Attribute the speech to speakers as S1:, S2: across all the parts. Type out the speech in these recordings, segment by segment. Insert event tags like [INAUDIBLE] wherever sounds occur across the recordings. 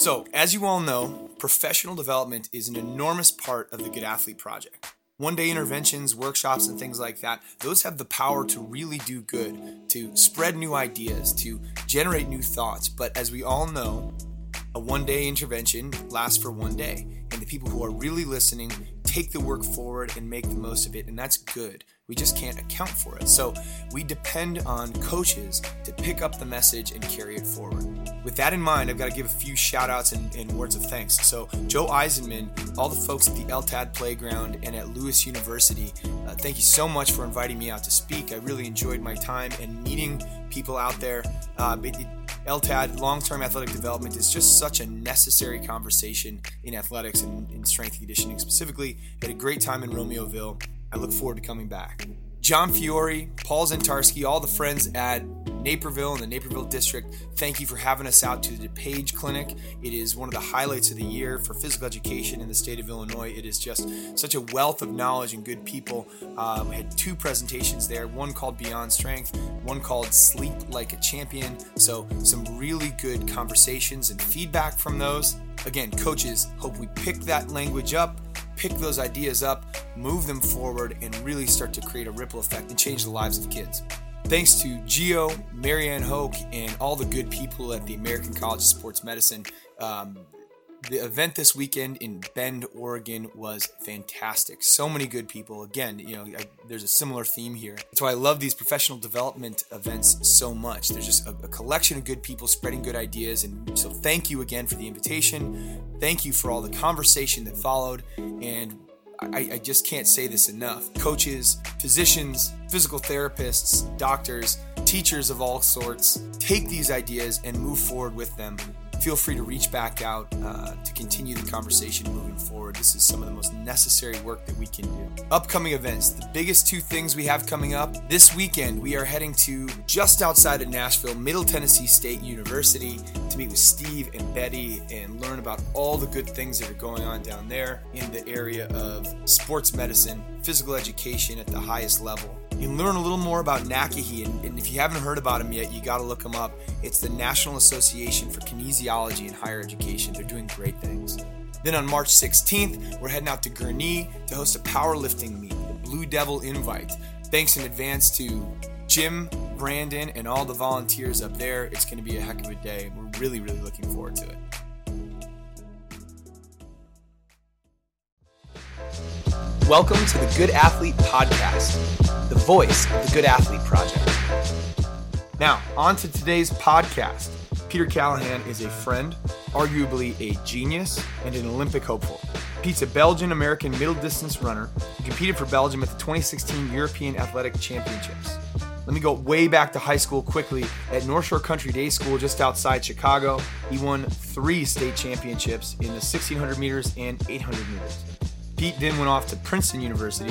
S1: So, as you all know, professional development is an enormous part of the Good Athlete Project. One day interventions, workshops, and things like that, those have the power to really do good, to spread new ideas, to generate new thoughts. But as we all know, a one day intervention lasts for one day. And the people who are really listening take the work forward and make the most of it. And that's good. We just can't account for it. So we depend on coaches to pick up the message and carry it forward. With that in mind, I've got to give a few shout outs and, and words of thanks. So, Joe Eisenman, all the folks at the LTAD Playground and at Lewis University, uh, thank you so much for inviting me out to speak. I really enjoyed my time and meeting people out there. Uh, it, LTAD, long term athletic development, is just such a necessary conversation in athletics and in strength conditioning specifically. Had a great time in Romeoville. I look forward to coming back. John Fiore, Paul Zentarski, all the friends at Naperville and the Naperville District, thank you for having us out to the DuPage Clinic. It is one of the highlights of the year for physical education in the state of Illinois. It is just such a wealth of knowledge and good people. Uh, we had two presentations there one called Beyond Strength, one called Sleep Like a Champion. So, some really good conversations and feedback from those. Again, coaches, hope we pick that language up pick those ideas up, move them forward, and really start to create a ripple effect and change the lives of kids. Thanks to Geo, Marianne Hoke, and all the good people at the American College of Sports Medicine. Um, the event this weekend in Bend, Oregon was fantastic. So many good people. Again, you know, I, there's a similar theme here. That's why I love these professional development events so much. There's just a, a collection of good people spreading good ideas. And so, thank you again for the invitation. Thank you for all the conversation that followed. And I, I, just can't say this enough. Coaches, physicians, physical therapists, doctors, teachers of all sorts, take these ideas and move forward with them feel free to reach back out uh, to continue the conversation moving forward. This is some of the most necessary work that we can do. Upcoming events, the biggest two things we have coming up this weekend, we are heading to just outside of Nashville, Middle Tennessee State University to meet with Steve and Betty and learn about all the good things that are going on down there in the area of sports medicine, physical education at the highest level. You can learn a little more about NAKHE, and, and if you haven't heard about them yet, you got to look them up. It's the National Association for Kinesiology in Higher Education. They're doing great things. Then on March 16th, we're heading out to Gurnee to host a powerlifting meet, the Blue Devil Invite. Thanks in advance to Jim, Brandon, and all the volunteers up there. It's going to be a heck of a day. We're really, really looking forward to it. Welcome to the Good Athlete Podcast, the voice of the Good Athlete Project. Now, on to today's podcast. Peter Callahan is a friend, arguably a genius, and an Olympic hopeful. Pete's a Belgian American middle distance runner who competed for Belgium at the 2016 European Athletic Championships. Let me go way back to high school quickly. At North Shore Country Day School just outside Chicago, he won three state championships in the 1600 meters and 800 meters. Pete then went off to Princeton University,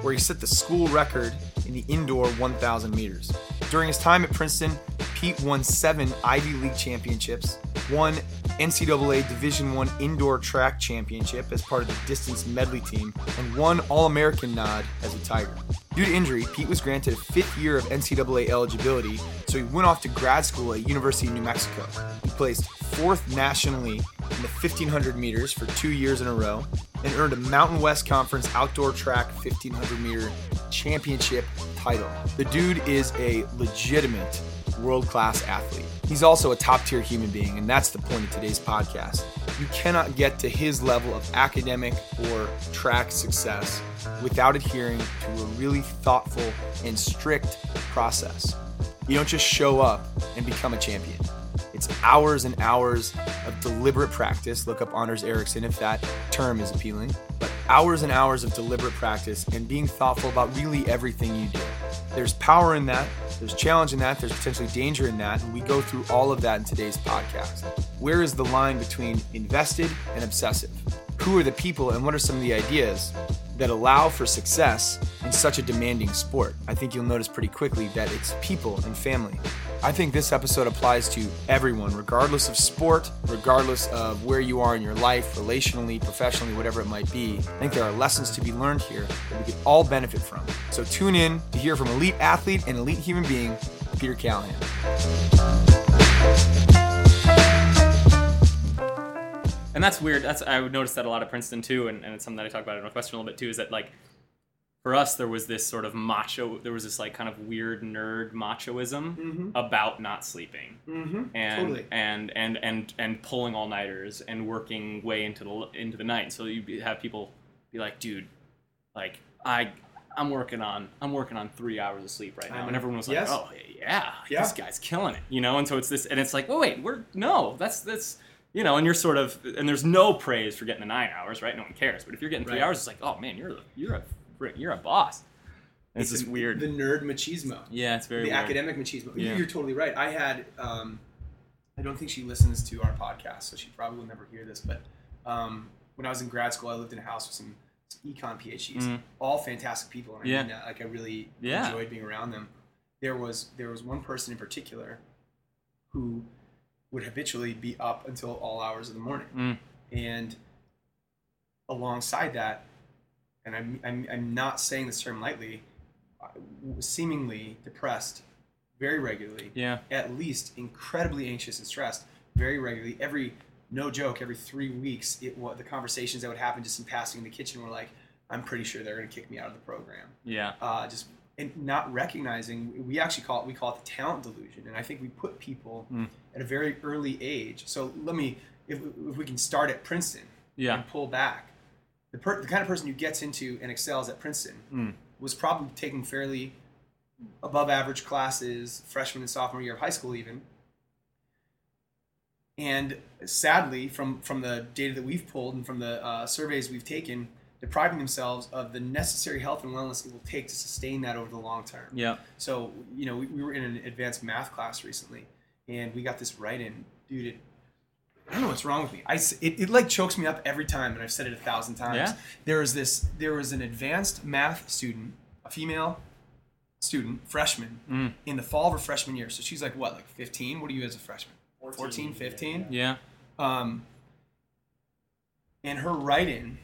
S1: where he set the school record in the indoor 1,000 meters. During his time at Princeton, Pete won seven Ivy League championships, won NCAA Division One indoor track championship as part of the distance medley team, and won All-American nod as a Tiger. Due to injury, Pete was granted a fifth year of NCAA eligibility, so he went off to grad school at University of New Mexico. He placed fourth nationally in the 1500 meters for two years in a row, and earned a Mountain West Conference outdoor track 1500 meter championship title. The dude is a legitimate world class athlete. He's also a top tier human being, and that's the point of today's podcast. You cannot get to his level of academic or track success without adhering to a really thoughtful and strict process. You don't just show up and become a champion. It's hours and hours of deliberate practice. Look up Anders Ericsson if that term is appealing. But hours and hours of deliberate practice and being thoughtful about really everything you do. There's power in that, there's challenge in that, there's potentially danger in that, and we go through all of that in today's podcast. Where is the line between invested and obsessive? Who are the people and what are some of the ideas that allow for success in such a demanding sport? I think you'll notice pretty quickly that it's people and family. I think this episode applies to everyone, regardless of sport, regardless of where you are in your life, relationally, professionally, whatever it might be. I think there are lessons to be learned here that we could all benefit from. So tune in to hear from elite athlete and elite human being, Peter Callahan.
S2: And that's weird. That's I would notice that a lot at Princeton too, and, and it's something that I talk about at Northwestern a little bit too. Is that like for us there was this sort of macho, there was this like kind of weird nerd machoism
S1: Mhm.
S2: about not sleeping
S1: Mm-hmm.
S2: and
S1: Totally.
S2: and and and and pulling all nighters and working way into the into the night. So you have people be like, dude, like I. I'm working on I'm working on three hours of sleep right now, and
S1: Um,
S2: everyone was like,
S1: yes.
S2: "Oh yeah,
S1: Yeah.
S2: this guy's killing it," you know. And so it's this, and it's like, "Oh wait, we're no, that's that's you know," and you're sort of, and there's no praise for getting the nine hours, right? No one cares. But if you're getting three
S1: Right.
S2: hours, it's like, "Oh man, you're the, you're a you're a boss." And it's, just weird.
S1: The nerd machismo.
S2: yeah, it's very
S1: the
S2: weird.
S1: academic machismo.
S2: Yeah.
S1: You're totally right. I had, um, I don't think she listens to our podcast, so she probably will never hear this. But um, when I was in grad school, I lived in a house with some, some econ PhDs,
S2: Mhm.
S1: all fantastic people, and I
S2: Yeah.
S1: mean that. Like I really
S2: Yeah.
S1: enjoyed being around them. There was there was one person in particular who would habitually be up until all hours of the morning,
S2: Mm.
S1: and alongside that, and I'm, I'm, I'm not saying this term lightly, seemingly depressed very regularly,
S2: Yeah,
S1: at least incredibly anxious and stressed very regularly. Every, no joke, every three weeks, it wa the conversations that would happen just in passing in the kitchen were like, I'm pretty sure they're going to kick me out of the program.
S2: yeah,
S1: Uh, just and not recognizing, we actually call it, we call it the talent delusion. And I think we put people
S2: Mm.
S1: at a very early age. So let me, if, if we can start at Princeton
S2: yeah,
S1: and pull back. The, per, the kind of person who gets into and excels at Princeton
S2: Mm.
S1: was probably taking fairly above average classes freshman and sophomore year of high school even. And sadly, from, from the data that we've pulled and from the uh, surveys we've taken, depriving themselves of the necessary health and wellness it will take to sustain that over the long term.
S2: yeah.
S1: So, you know, we, we were in an advanced math class recently, and we got this right in, dude. It, I don't know what's wrong with me. I, it, it like chokes me up every time, and I've said it a thousand times.
S2: Yeah.
S1: There was this. There was an advanced math student, a female student, freshman,
S2: Mm.
S1: in the fall of her freshman year. So she's like what, like 15? What are you as a freshman? 14, 15?
S2: Yeah.
S1: Um, and her write-in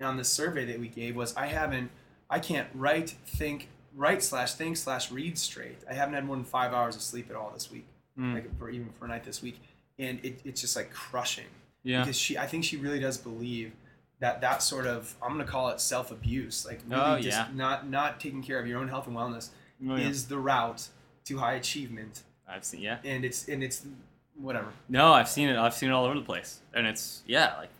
S1: on the survey that we gave was, I haven't, I can't write, think, write slash think slash read straight. I haven't had more than five hours of sleep at all this week,
S2: Mm.
S1: like for even for a night this week, and it, it's just like crushing
S2: Yeah.
S1: because she, I think she really does believe that that sort of, I'm gonna call it self-abuse, like really
S2: Oh,
S1: just
S2: yeah.
S1: not not taking care of your own health and wellness
S2: Oh, yeah.
S1: is the route to high achievement,
S2: I've seen. Yeah.
S1: and it's and it's whatever.
S2: No, I've seen it. I've seen it all over the place, and it's yeah, like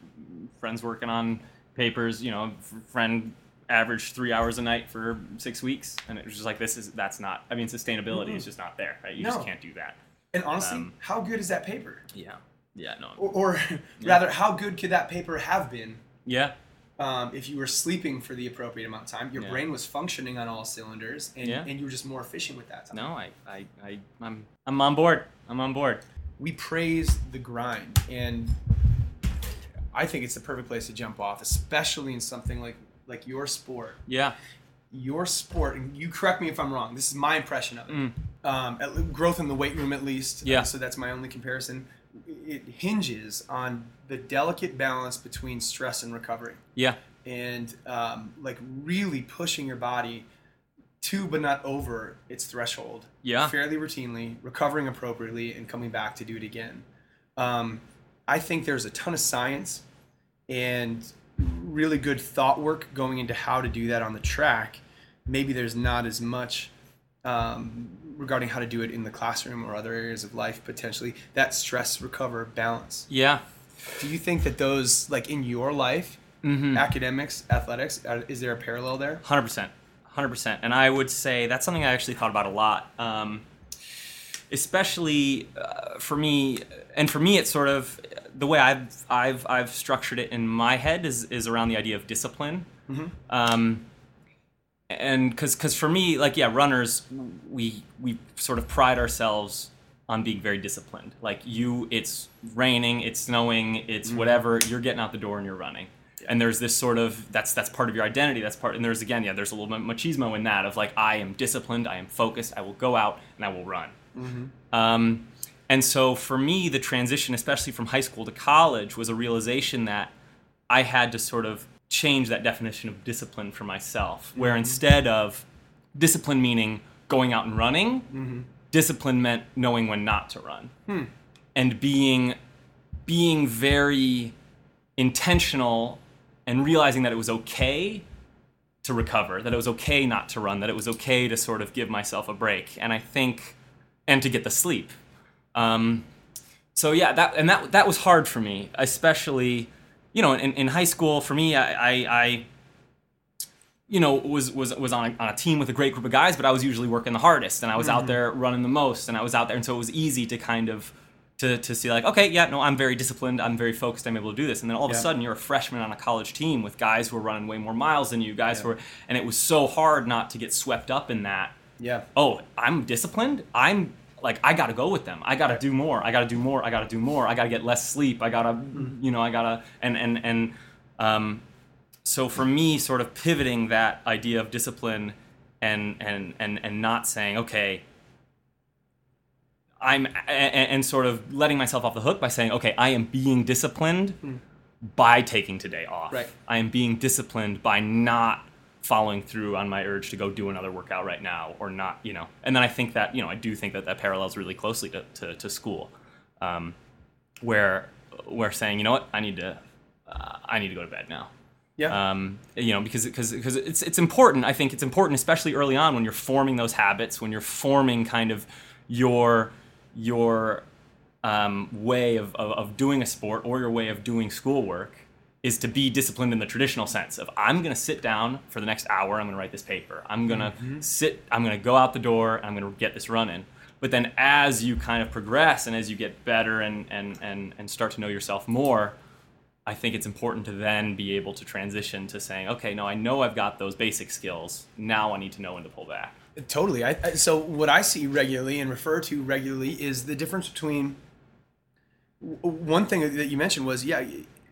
S2: friends working on papers. You know, friend averaged three hours a night for six weeks, and it was just like this is that's not. I mean, sustainability is just not there. Right? You
S1: No.
S2: just can't do that.
S1: And honestly,
S2: Um,
S1: how good is that paper?
S2: Yeah. Yeah. No.
S1: Or, or [LAUGHS] rather, how good could that paper have been
S2: Yeah.
S1: um, if you were sleeping for the appropriate amount of time? Your
S2: Yeah.
S1: brain was functioning on all cylinders, and,
S2: Yeah.
S1: and you were just more efficient with that time.
S2: No. I. I. I. I'm. I'm on board. I'm on board.
S1: We praise the grind, and I think it's the perfect place to jump off, especially in something like like your sport.
S2: Yeah.
S1: Your sport, and you correct me if I'm wrong. This is my impression of it.
S2: Mm.
S1: Um, at, growth in the weight room, at least.
S2: Yeah.
S1: Uh, so that's my only comparison. It hinges on the delicate balance between stress and recovery.
S2: Yeah.
S1: and um, like really pushing your body to but not over its threshold
S2: Yeah.
S1: fairly routinely recovering appropriately and coming back to do it again um, i think there's a ton of science and really good thought work going into how to do that on the track maybe there's not as much um, regarding how to do it in the classroom or other areas of life potentially that stress recover balance
S2: Yeah.
S1: do you think that those like in your life
S2: Mm-hmm.
S1: academics, athletics. uh, Is there a parallel there?
S2: Hundred percent, hundred percent. And I would say that's something I actually thought about a lot, um, especially uh, for me. And for me, it's sort of the way I've I've I've structured it in my head is is around the idea of discipline.
S1: Mhm.
S2: Um, and because because for me, like yeah, runners, we we sort of pride ourselves on being very disciplined. Like you, it's raining, it's snowing, it's whatever. You're getting out the door and you're running. And there's this sort of that's that's part of your identity. That's part, and there's again, yeah, there's a little bit machismo in that of like I am disciplined, I am focused, I will go out and I will run. Um, and so for me, the transition, especially from high school to college, was a realization that I had to sort of change that definition of discipline for myself, where mm-hmm. instead of discipline meaning going out and running, mm-hmm. discipline meant knowing when not to run hmm. and being being very intentional and realizing that it was okay to recover, that it was okay not to run, that it was okay to sort of give myself a break. And I think, and to get the sleep. Um, so yeah, that and that that was hard for me, especially, you know, in, in high school. For me, I, I, I you know, was was was on a, on a team with a great group of guys, but I was usually working the hardest, and I was
S1: Mm-hmm.
S2: out there running the most, and I was out there, and so it was easy to kind of to, to see like, okay, yeah, no, I'm very disciplined, I'm very focused, I'm able to do this, and then all of
S1: Yeah.
S2: a sudden you're a freshman on a college team with guys who are running way more miles than you, guys
S1: Yeah.
S2: who are, and it was so hard not to get swept up in that.
S1: Yeah.
S2: Oh, I'm disciplined. I'm like I got to go with them. I got to do more. I got to do more. I got to do more. I got to get less sleep. I got to, you know, I got to, and and and um, so for me, sort of pivoting that idea of discipline and and and and not saying okay. I'm and, and sort of letting myself off the hook by saying, okay, I am being disciplined by taking today off.
S1: Right.
S2: I am being disciplined by not following through on my urge to go do another workout right now or not, you know. And then I think that, you know, I do think that that parallels really closely to, to, to school, um, where where saying, you know what, I need to uh, I need to go to bed now.
S1: Yeah.
S2: Um, you know, because because because it's it's important. I think it's important, especially early on when you're forming those habits, when you're forming kind of your your um, way of, of, of doing a sport or your way of doing schoolwork is to be disciplined in the traditional sense of I'm going to sit down for the next hour. I'm going to write this paper. I'm going to mm-hmm. sit. I'm going to go out the door. I'm going to get this running. But then as you kind of progress and as you get better and and and and start to know yourself more, I think it's important to then be able to transition to saying, okay, no, I know I've got those basic skills. Now I need to know when to pull back.
S1: Totally. I, I, so what I see regularly and refer to regularly is the difference between one thing that you mentioned was yeah,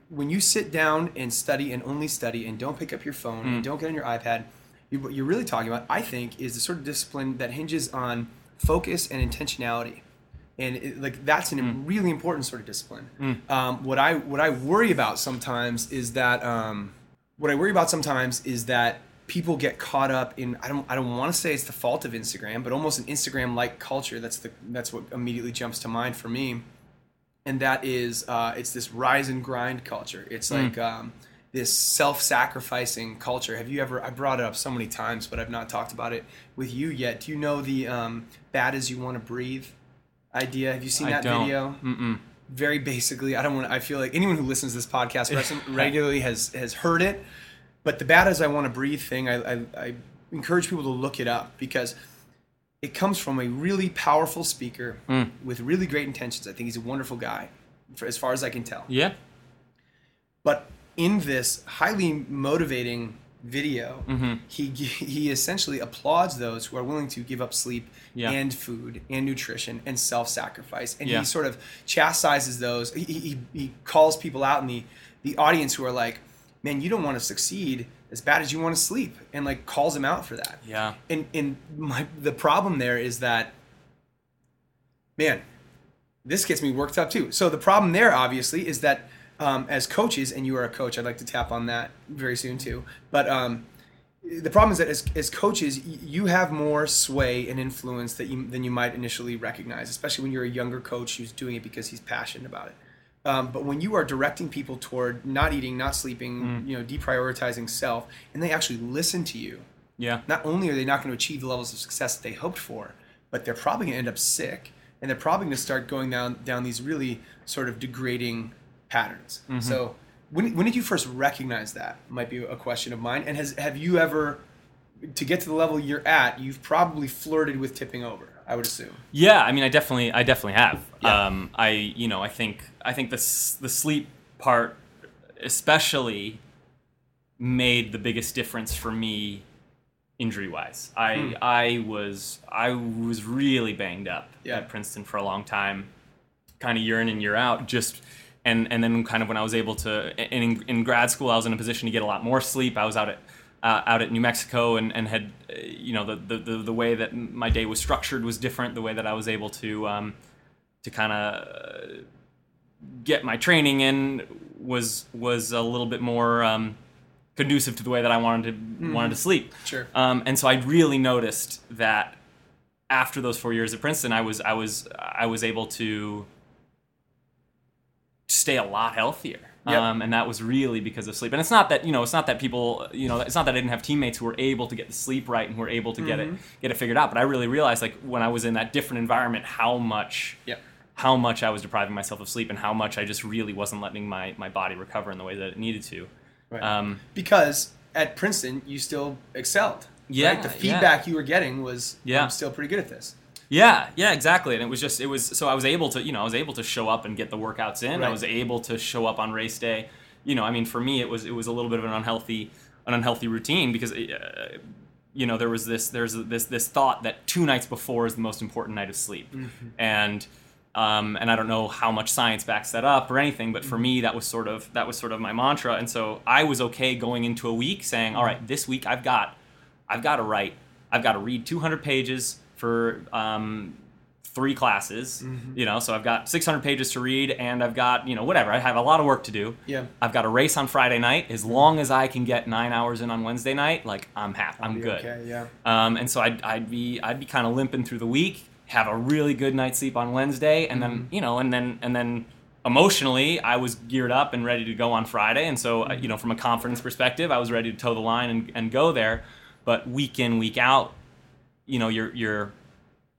S1: when you sit down and study and only study and don't pick up your phone and don't get on your iPad, you, what you're really talking about, I think, is the sort of discipline that hinges on focus and intentionality. And it, like that's a really important sort of discipline. Um, what I what I worry about sometimes is that um, what I worry about sometimes is that people get caught up in I don't I don't want to say it's the fault of Instagram, but almost an Instagram like culture. That's the that's what immediately jumps to mind for me, and that is uh, it's this rise and grind culture. It's like um, this self-sacrificing culture. Have you ever? I brought it up so many times, but I've not talked about it with you yet. Do you know the um, "bad as you want to breathe" idea? Have you seen
S2: I
S1: that
S2: don't.
S1: video?
S2: Mm-mm.
S1: very basically i don't want i feel like anyone who listens to this podcast [LAUGHS] regularly has has heard it but the bad as i want to breathe thing I, I i encourage people to look it up because it comes from a really powerful speaker with really great intentions i think he's a wonderful guy for, as far as i can tell
S2: Yeah.
S1: but in this highly motivating video,
S2: Mm-hmm.
S1: he [LAUGHS] he essentially applauds those who are willing to give up sleep
S2: Yeah.
S1: and food and nutrition and self-sacrifice, and
S2: Yeah.
S1: he sort of chastises those. He, he, he calls people out in the the audience who are like, "Man, you don't want to succeed as bad as you want to sleep," and like calls him out for that.
S2: Yeah.
S1: And and my the problem there is that, man, this gets me worked up too. So the problem there, obviously, is that um, as coaches, and you are a coach, I'd like to tap on that very soon too. But um, the problem is that as, as coaches, you have more sway and influence that you, than you might initially recognize, especially when you're a younger coach who's doing it because he's passionate about it. Um, but when you are directing people toward not eating, not sleeping, you know, deprioritizing self, and they actually listen to you,
S2: Yeah.
S1: not only are they not going to achieve the levels of success that they hoped for, but they're probably going to end up sick, and they're probably going to start going down down these really sort of degrading patterns. So, when, when did you first recognize that? Might be a question of mine. And has have you ever, to get to the level you're at, you've probably flirted with tipping over? I would assume.
S2: Yeah, I mean, I definitely, I definitely have.
S1: Yeah.
S2: Um, I, you know, I think, I think the the sleep part, especially, made the biggest difference for me, injury wise. I,
S1: Hmm.
S2: I was, I was really banged up
S1: Yeah.
S2: at Princeton for a long time, kind of year in and year out. Just, and and then kind of when I was able to, in, in grad school, I was in a position to get a lot more sleep. I was out at uh, out at New Mexico and, and had, uh, you know, the, the, the, way that my day was structured was different. The way that I was able to, um, to kind of get my training in was, was a little bit more um, conducive to the way that I wanted to, wanted to sleep.
S1: Sure.
S2: Um, and so I really noticed that after those four years at Princeton, I was, I was, I was able to stay a lot healthier.
S1: Yep.
S2: Um, and that was really because of sleep. And it's not that you know, it's not that people, you know, it's not that I didn't have teammates who were able to get the sleep right and who were able to get it get it figured out. But I really realized, like when I was in that different environment, how much
S1: Yep.
S2: how much I was depriving myself of sleep and how much I just really wasn't letting my my body recover in the way that it needed to.
S1: Right.
S2: Um,
S1: because at Princeton you still excelled.
S2: Yeah,
S1: right? The
S2: yeah.
S1: feedback you were getting was
S2: Yeah.
S1: I'm still pretty good at this.
S2: Yeah, yeah, exactly. And it was just it was so I was able to, you know, I was able to show up and get the workouts in. I was able to show up on race day. You know, I mean for me it was it was a little bit of an unhealthy an unhealthy routine because uh, you know, there was this there's this this thought that two nights before is the most important night of sleep. And um, and I don't know how much science backs that up or anything, but for me that was sort of that was sort of my mantra. And so I was okay going into a week saying, all right, this week I've got I've got to write, I've got to read 200 pages for um, three classes,
S1: Mm-hmm.
S2: you know, so I've got 600 pages to read and I've got, you know, whatever. I have a lot of work to do.
S1: Yeah.
S2: I've got a race on Friday night. As long as I can get nine hours in on Wednesday night, like I'm happy. I'm good.
S1: Okay, yeah.
S2: Um, and so I'd, I'd be I'd be kind of limping through the week, have a really good night's sleep on Wednesday, and
S1: Mm-hmm.
S2: then you know, and then and then emotionally, I was geared up and ready to go on Friday. And so uh,
S1: Mm-hmm.
S2: you know, from a confidence perspective, I was ready to toe the line and, and go there. But week in week out, you know, you're you're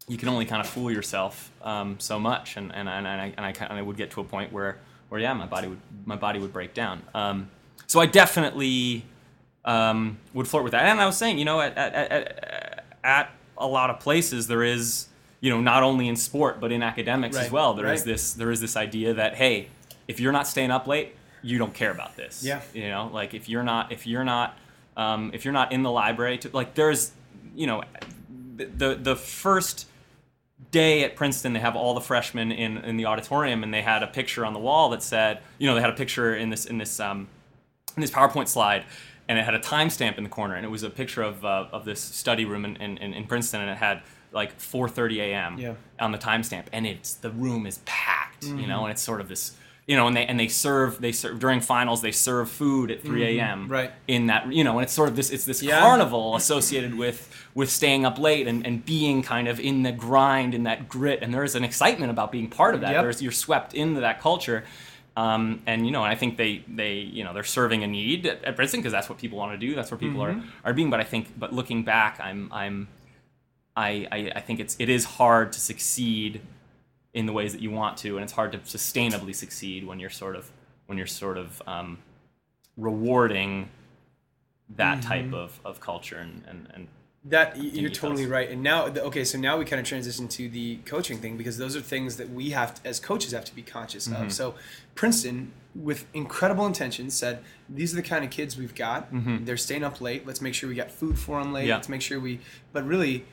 S2: you can only kind of fool yourself um, so much, and and and I and I kind of would get to a point where where yeah, my body would my body would break down. Um, so I definitely um, would flirt with that. And I was saying, you know, at, at, at, at a lot of places there is, you know, not only in sport but in academics as well. There is
S1: right.
S2: this there is this idea that hey, if you're not staying up late, you don't care about this.
S1: Yeah.
S2: You know, like if you're not if you're not um, if you're not in the library, to, like there's, you know, the the, first day at Princeton, they have all the freshmen in, in the auditorium, and they had a picture on the wall that said, you know, they had a picture in this in this um, in this PowerPoint slide, and it had a timestamp in the corner, and it was a picture of uh, of this study room in, in, in Princeton, and it had like 4:30 a.m.
S1: Yeah.
S2: on the timestamp, and it's the room is packed, you
S1: Mm-hmm.
S2: know, and it's sort of this. You know, and they and they serve they serve during finals they serve food at 3 a.m.
S1: Mm-hmm. Right.
S2: in that you know, and it's sort of this it's this
S1: Yeah.
S2: carnival associated with with staying up late and, and being kind of in the grind in that grit and there's an excitement about being part of that
S1: Yep.
S2: there's you're swept into that culture um, and you know and i think they they you know they're serving a need at, at princeton because that's what people want to do that's where people
S1: Mm-hmm.
S2: are are being but i think but looking back i'm i'm I, I i think it's it is hard to succeed in the ways that you want to and it's hard to sustainably succeed when you're sort of when you're sort of um, rewarding that type of, of culture and, and, and
S1: That you're totally right. And now, okay, so now we kind of transition to the coaching thing because those are things that we have to, as coaches have to be conscious
S2: Mm-hmm.
S1: of. So Princeton, with incredible intentions, said these are the kind of kids we've got. They're staying up late. Let's make sure we got food for them late.
S2: Mm-hmm. Yeah.
S1: Let's make sure we. But really.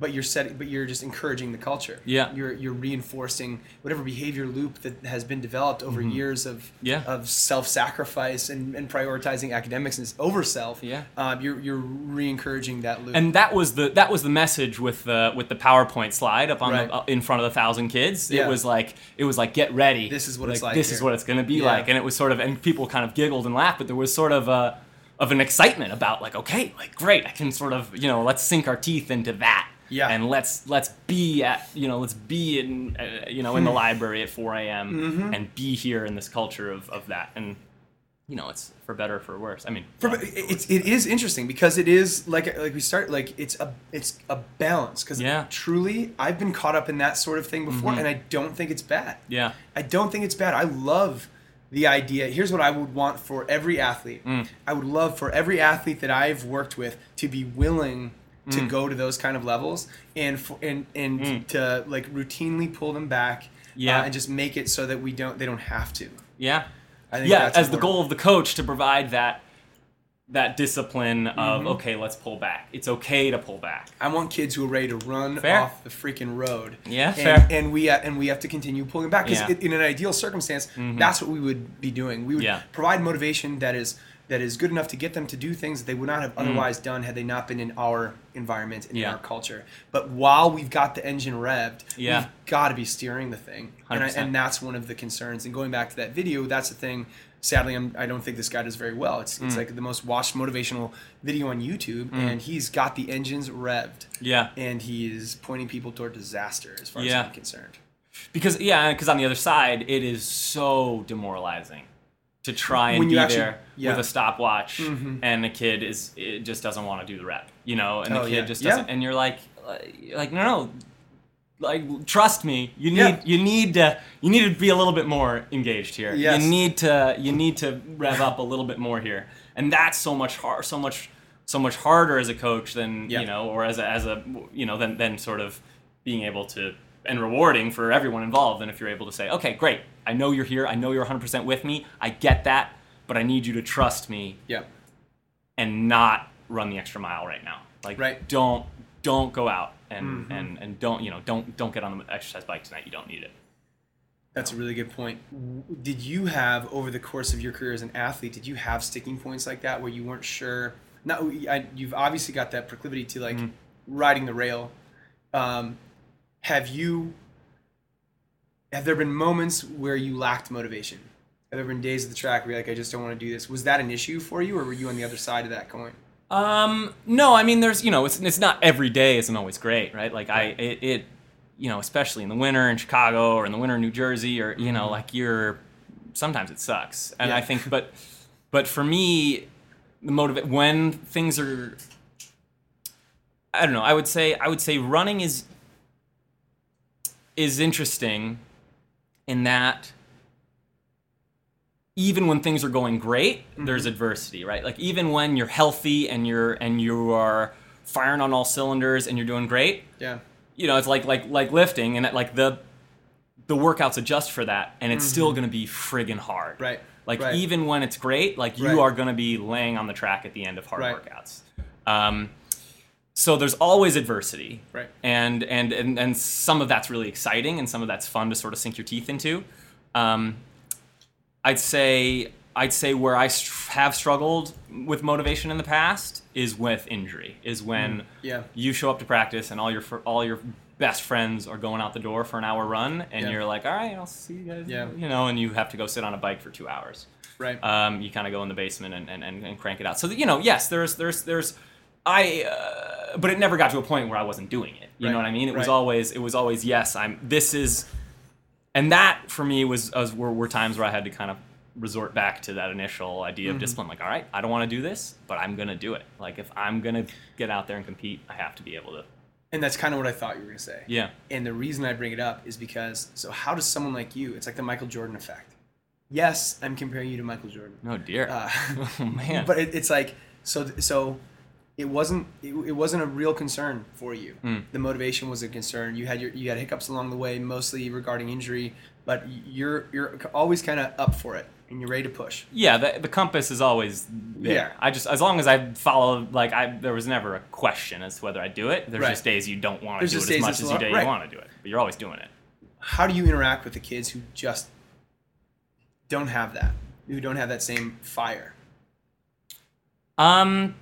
S1: But you're setting, but you're just encouraging the culture.
S2: Yeah.
S1: You're you're reinforcing whatever behavior loop that has been developed over years of
S2: Mm-hmm. Yeah.
S1: of self-sacrifice and, and prioritizing academics and over self.
S2: Yeah.
S1: Um, you're you're re-encouraging that loop.
S2: and that was the that was the message with the with the PowerPoint slide up on
S1: Right.
S2: the, uh, in front of the thousand kids.
S1: Yeah.
S2: It was like it was like get ready.
S1: This is what it's like
S2: This is what it's going to be
S1: Yeah.
S2: like, and it was sort of and people kind of giggled and laughed, but there was sort of a of an excitement about like okay, like great, I can sort of you know let's sink our teeth into that.
S1: Yeah.
S2: And let's let's be at you know let's be in uh, you know in the library at 4 a.m.
S1: Mm-hmm.
S2: and be here in this culture of, of that and you know it's for better or for worse. I mean
S1: For,
S2: well,
S1: it's it is interesting because it is like like we start like it's a it's a balance because
S2: Yeah. Mm-hmm.
S1: truly I've been caught up in that sort of thing before and I don't think it's bad.
S2: yeah
S1: I don't think it's bad. I love the idea. Here's what I would want for every athlete.
S2: Mm.
S1: I would love for every athlete that I've worked with to be willing to
S2: Mm.
S1: go to those kind of levels and for, and and to like routinely pull them back.
S2: Yeah.
S1: uh, and just make it so that we don't they don't have to.
S2: Yeah.
S1: I think
S2: yeah, as the goal of the coach to provide that that discipline of
S1: Mm-hmm.
S2: okay, let's pull back. It's okay to pull back.
S1: I want kids who are ready to run
S2: Fair.
S1: off the freaking road.
S2: Yeah,
S1: and,
S2: fair.
S1: And we uh, and we have to continue pulling back because
S2: Yeah. Mm-hmm.
S1: in an ideal circumstance, that's what we would be doing. We would
S2: Yeah.
S1: provide motivation that is that is good enough to get them to do things that they would not have otherwise done had they not been in our environment and
S2: Mm. Yeah.
S1: in our culture. But while we've got the engine revved,
S2: Yeah.
S1: we've got to be steering the thing, and, I, and that's one of the concerns. And going back to that video, that's the thing. Sadly, I'm, I don't think this guy does very well. It's,
S2: Mm.
S1: it's like the most watched motivational video on YouTube, and he's got the engines revved
S2: Yeah.
S1: and he is pointing people toward disaster as far as I'm concerned.
S2: Because yeah, because on the other side, it is so demoralizing to try and
S1: When
S2: be
S1: actually-
S2: there
S1: yeah.
S2: with a stopwatch,
S1: Mhm.
S2: and the kid is it just doesn't want to do the rep, you know, and the
S1: Oh,
S2: kid
S1: yeah.
S2: just
S1: Yeah.
S2: doesn't, and you're like, uh, like no, no, like trust me, you need
S1: Yeah.
S2: you need to you need to be a little bit more engaged here.
S1: Yes.
S2: You need to you need to rev up a little bit more here, and that's so much hard, so much so much harder as a coach than
S1: Yeah.
S2: you know, or as a, as a you know, than than sort of being able to and rewarding for everyone involved. And if you're able to say, okay, great, I know you're here, I know you're 100% with me, I get that, but I need you to trust me
S1: Yeah.
S2: and not run the extra mile right now. Like,
S1: Right.
S2: don't don't go out and,
S1: Mhm.
S2: and and don't you know don't don't get on the exercise bike tonight. You don't need it.
S1: That's a really good point. Did you have over the course of your career as an athlete? Did you have sticking points like that where you weren't sure? Not I, you've obviously got that proclivity to like
S2: Mhm.
S1: riding the rail. Um, have you? Have there been moments where you lacked motivation? Have there been days at the track where you're like, I just don't want to do this? Was that an issue for you, or were you on the other side of that coin?
S2: Um, no, I mean, there's, you know, it's, it's not every day isn't always great, right? Like I, it, it, you know, especially in the winter in Chicago or in the winter in New Jersey or, you know, like you're, sometimes it sucks. And I think, but, but for me, the motive, when things are, I don't know, I would say, I would say running is, is interesting in that even when things are going great, there's adversity, right? Like even when you're healthy and you're and you are firing on all cylinders and you're doing great,
S1: Yeah.
S2: you know, it's like like like lifting and that, like the the workouts adjust for that and it's still going to be friggin' hard.
S1: Right.
S2: Like
S1: Right.
S2: even when it's great, like you
S1: Right.
S2: are going to be laying on the track at the end of hard
S1: Right.
S2: workouts. Um, so there's always adversity
S1: Right.
S2: and, and and and some of that's really exciting and some of that's fun to sort of sink your teeth into um, i'd say i'd say where i have struggled with motivation in the past is with injury is when
S1: Yeah.
S2: you show up to practice and all your all your best friends are going out the door for an hour run and
S1: Yeah.
S2: you're like all right i'll see you guys
S1: Yeah.
S2: you know and you have to go sit on a bike for two hours
S1: Right.
S2: um, you kind of go in the basement and, and, and, and crank it out. So that, you know, yes, there's there's there's I, uh, but it never got to a point where I wasn't doing it. You
S1: Right,
S2: know what I mean? It was always it was always yes, I'm. This is, and that for me was, was were, were times where I had to kind of resort back to that initial idea
S1: Mm-hmm.
S2: of discipline. Like, all right, I don't want to do this, but I'm gonna do it. Like, if I'm gonna get out there and compete, I have to be able to.
S1: and that's kind of what I thought you were gonna say.
S2: Yeah.
S1: And the reason I bring it up is because so how does someone like you? It's like the Michael Jordan effect. Yes, I'm comparing you to Michael Jordan.
S2: No dear.
S1: Uh, [LAUGHS]
S2: oh man. [LAUGHS]
S1: but it, it's like so so it wasn't it, it wasn't a real concern for you.
S2: Mm.
S1: The motivation was a concern. You had your you had hiccups along the way, mostly regarding injury, but you're you're always kind of up for it and you're ready to push.
S2: Yeah, the, the compass is always there.
S1: Yeah.
S2: I just as long as I follow like I there was never a question as to whether I do it. There's
S1: Right.
S2: just days you don't want to do it as much as you
S1: right.
S2: you want to do it, but you're always doing it.
S1: How do you interact with the kids who just don't have that, who don't have that same fire?
S2: Um,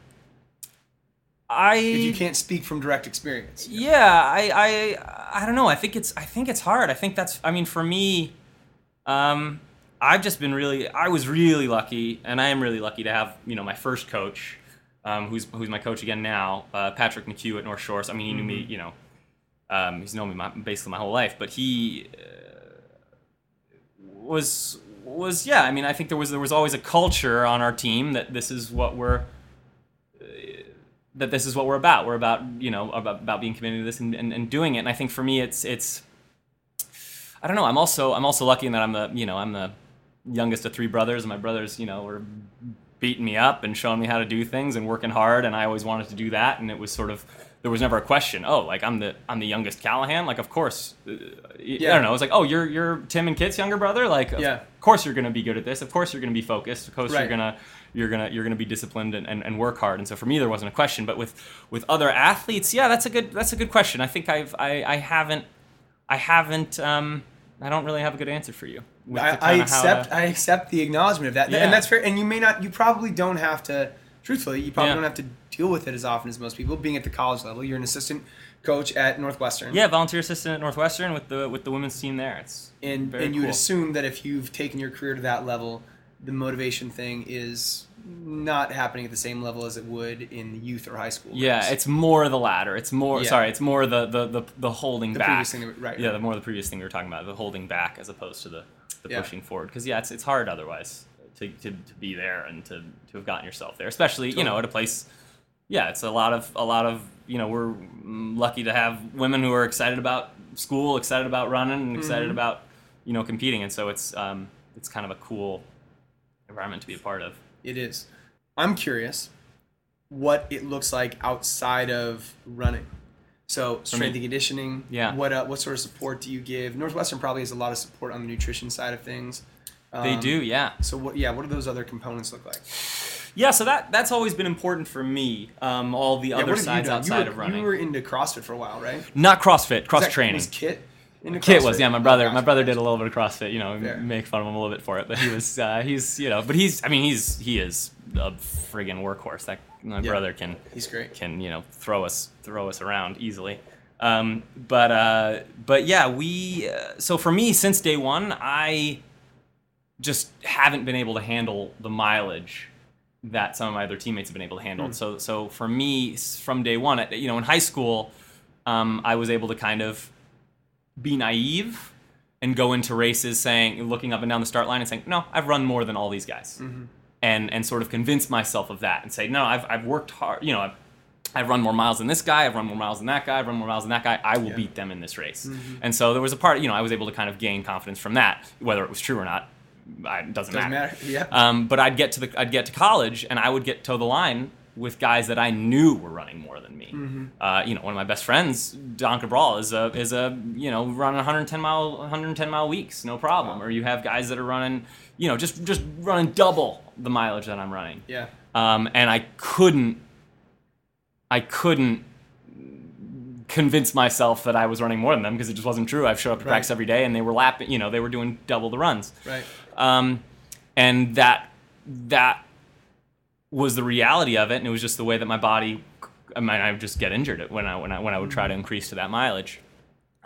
S2: I
S1: If you can't speak from direct experience,
S2: yeah, I I I don't know. I think it's I think it's hard. I think that's I mean for me, um, I've just been really I was really lucky, and I am really lucky to have you know my first coach, um, who's who's my coach again now, uh, Patrick McHugh at North Shore. So, I mean, he knew me, you know, um, he's known me my, basically my whole life, but he uh, was was yeah. I mean, I think there was there was always a culture on our team that this is what we're that this is what we're about. We're about you know about, about being committed to this and, and, and doing it. And I think for me, it's it's I don't know. I'm also I'm also lucky in that I'm the you know I'm the youngest of three brothers, and my brothers you know were beating me up and showing me how to do things and working hard, and I always wanted to do that. And it was sort of there was never a question. Oh, like I'm the I'm the youngest Callahan. Like of course, uh,
S1: Yeah.
S2: I don't know. It's like oh you're you're Tim and Kit's younger brother. Like of course you're gonna be good at this. Of course you're gonna be focused. Of course
S1: Right.
S2: you're gonna you're gonna you're gonna be disciplined and, and, and work hard. And so for me there wasn't a question. But with with other athletes, yeah, that's a good that's a good question. I think I've I, I haven't I haven't um I don't really have a good answer for you.
S1: I, I accept
S2: to-
S1: I accept the acknowledgement of that,
S2: Yeah.
S1: and that's fair. And you may not, you probably don't have to. Truthfully, you probably
S2: Yeah.
S1: don't have to deal with it as often as most people. Being at the college level, you're an assistant coach at Northwestern.
S2: yeah, volunteer assistant at Northwestern with the with the women's team there. It's
S1: and and you would assume that if you've taken your career to that level, the motivation thing is not happening at the same level as it would in youth or high school.
S2: Yeah,
S1: ranks.
S2: it's more the latter. It's more
S1: Yeah.
S2: sorry, it's more the the the, the holding
S1: The
S2: back.
S1: previous thing that right,
S2: Yeah,
S1: right.
S2: the more the previous thing we were talking about, the holding back as opposed to the the
S1: Yeah.
S2: pushing forward. Because yeah, it's it's hard otherwise. to, to, to be there and to, to have gotten yourself there, especially you know at a place. Yeah, it's a lot of a lot of you know we're mm, lucky to have women who are excited about school, excited about running, and excited
S1: Mm-hmm.
S2: about you know competing, and so it's um, it's kind of a cool environment to be a part of.
S1: It is. I'm curious what it looks like outside of running. So strength and conditioning.
S2: Yeah.
S1: What uh, what sort of support do you give? Northwestern probably has a lot of support on the nutrition side of things.
S2: They
S1: Um,
S2: do, yeah.
S1: So what? Yeah. What do those other components look like?
S2: Yeah, so that that's always been important for me. Um, all the
S1: Yeah,
S2: other
S1: what have you
S2: sides outside
S1: were,
S2: of running.
S1: You were into CrossFit for a while, right?
S2: Not CrossFit, cross
S1: that-
S2: training.
S1: Was Kit
S2: Kit was yeah. My brother,
S1: Oh,
S2: my brother did a little bit of CrossFit. You know,
S1: Fair.
S2: make fun of him a little bit for it, but he was [LAUGHS] uh, he's you know, but he's I mean he's he is a friggin' workhorse. That my
S1: Yeah.
S2: brother can
S1: He's great.
S2: can you know throw us throw us around easily. Um, but uh, but yeah, we uh, so for me since day one, I just haven't been able to handle the mileage that some of my other teammates have been able to handle. So so for me from day one, you know, in high school, um, I was able to kind of be naive and go into races saying looking up and down the start line and saying no i've run more than all these guys and and sort of convince myself of that and say no i've, I've worked hard you know I've, I've run more miles than this guy i've run more miles than that guy i've run more miles than that guy i will
S1: Yeah.
S2: beat them in this race and so there was a part you know i was able to kind of gain confidence from that whether it was true or not I, it doesn't,
S1: Doesn't
S2: matter,
S1: matter. Yeah.
S2: um, but I'd get to the I'd get to college and I would get to the line with guys that I knew were running more than me.
S1: Mm-hmm.
S2: Uh, you know, one of my best friends, Donn Cabral, is a is a you know running 110 mile 110 mile weeks, no problem.
S1: Wow.
S2: Or you have guys that are running, you know, just just running double the mileage that I'm running.
S1: yeah.
S2: Um, and I couldn't I couldn't convince myself that I was running more than them because it just wasn't true. I've showed up to
S1: Right.
S2: practice every day and they were lapping, you know, they were doing double the runs
S1: Right.
S2: um, and that that was the reality of it, and it was just the way that my body. I mean, I would just get injured when I when I when I would try to increase to that mileage.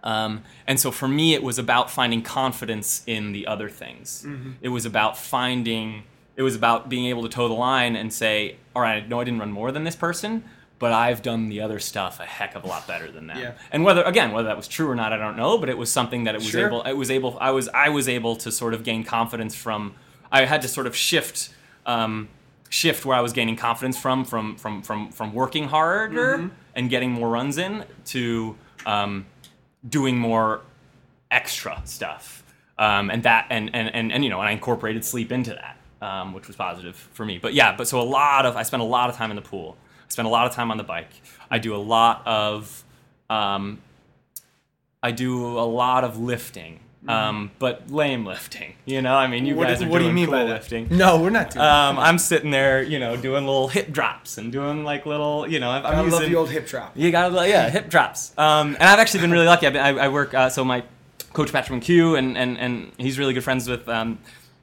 S2: Um, and so for me, it was about finding confidence in the other things. It was about finding. It was about being able to toe the line and say, "All right, I know I didn't run more than this person." But I've done the other stuff a heck of a lot better than them.
S1: Yeah.
S2: And whether again whether that was true or not, I don't know. But it was something that it was
S1: Sure.
S2: able it was able I was I was able to sort of gain confidence from I had to sort of shift um, shift where I was gaining confidence from from from from from working harder
S1: Mm-hmm.
S2: and getting more runs in to um, doing more extra stuff. Um, and that and, and and and you know and I incorporated sleep into that um, which was positive for me. But yeah but so a lot of I spent a lot of time in the pool. I spent a lot of time on the bike. I do a lot of um, I do a lot of lifting, um, but lame lifting. You know, I mean, you
S1: Mm-hmm. What,
S2: guys are
S1: what do you mean
S2: cool
S1: by
S2: lifting.
S1: No, we're not doing.
S2: Um, I'm sitting there, you know, doing little hip drops and doing like little, you know, I'm,
S1: I love the old hip drop.
S2: You gotta, yeah, [LAUGHS] hip drops. Um, and I've actually been really lucky. I've been, I, I work uh, so my coach Patrick McHugh and, and, and he's really good friends with um,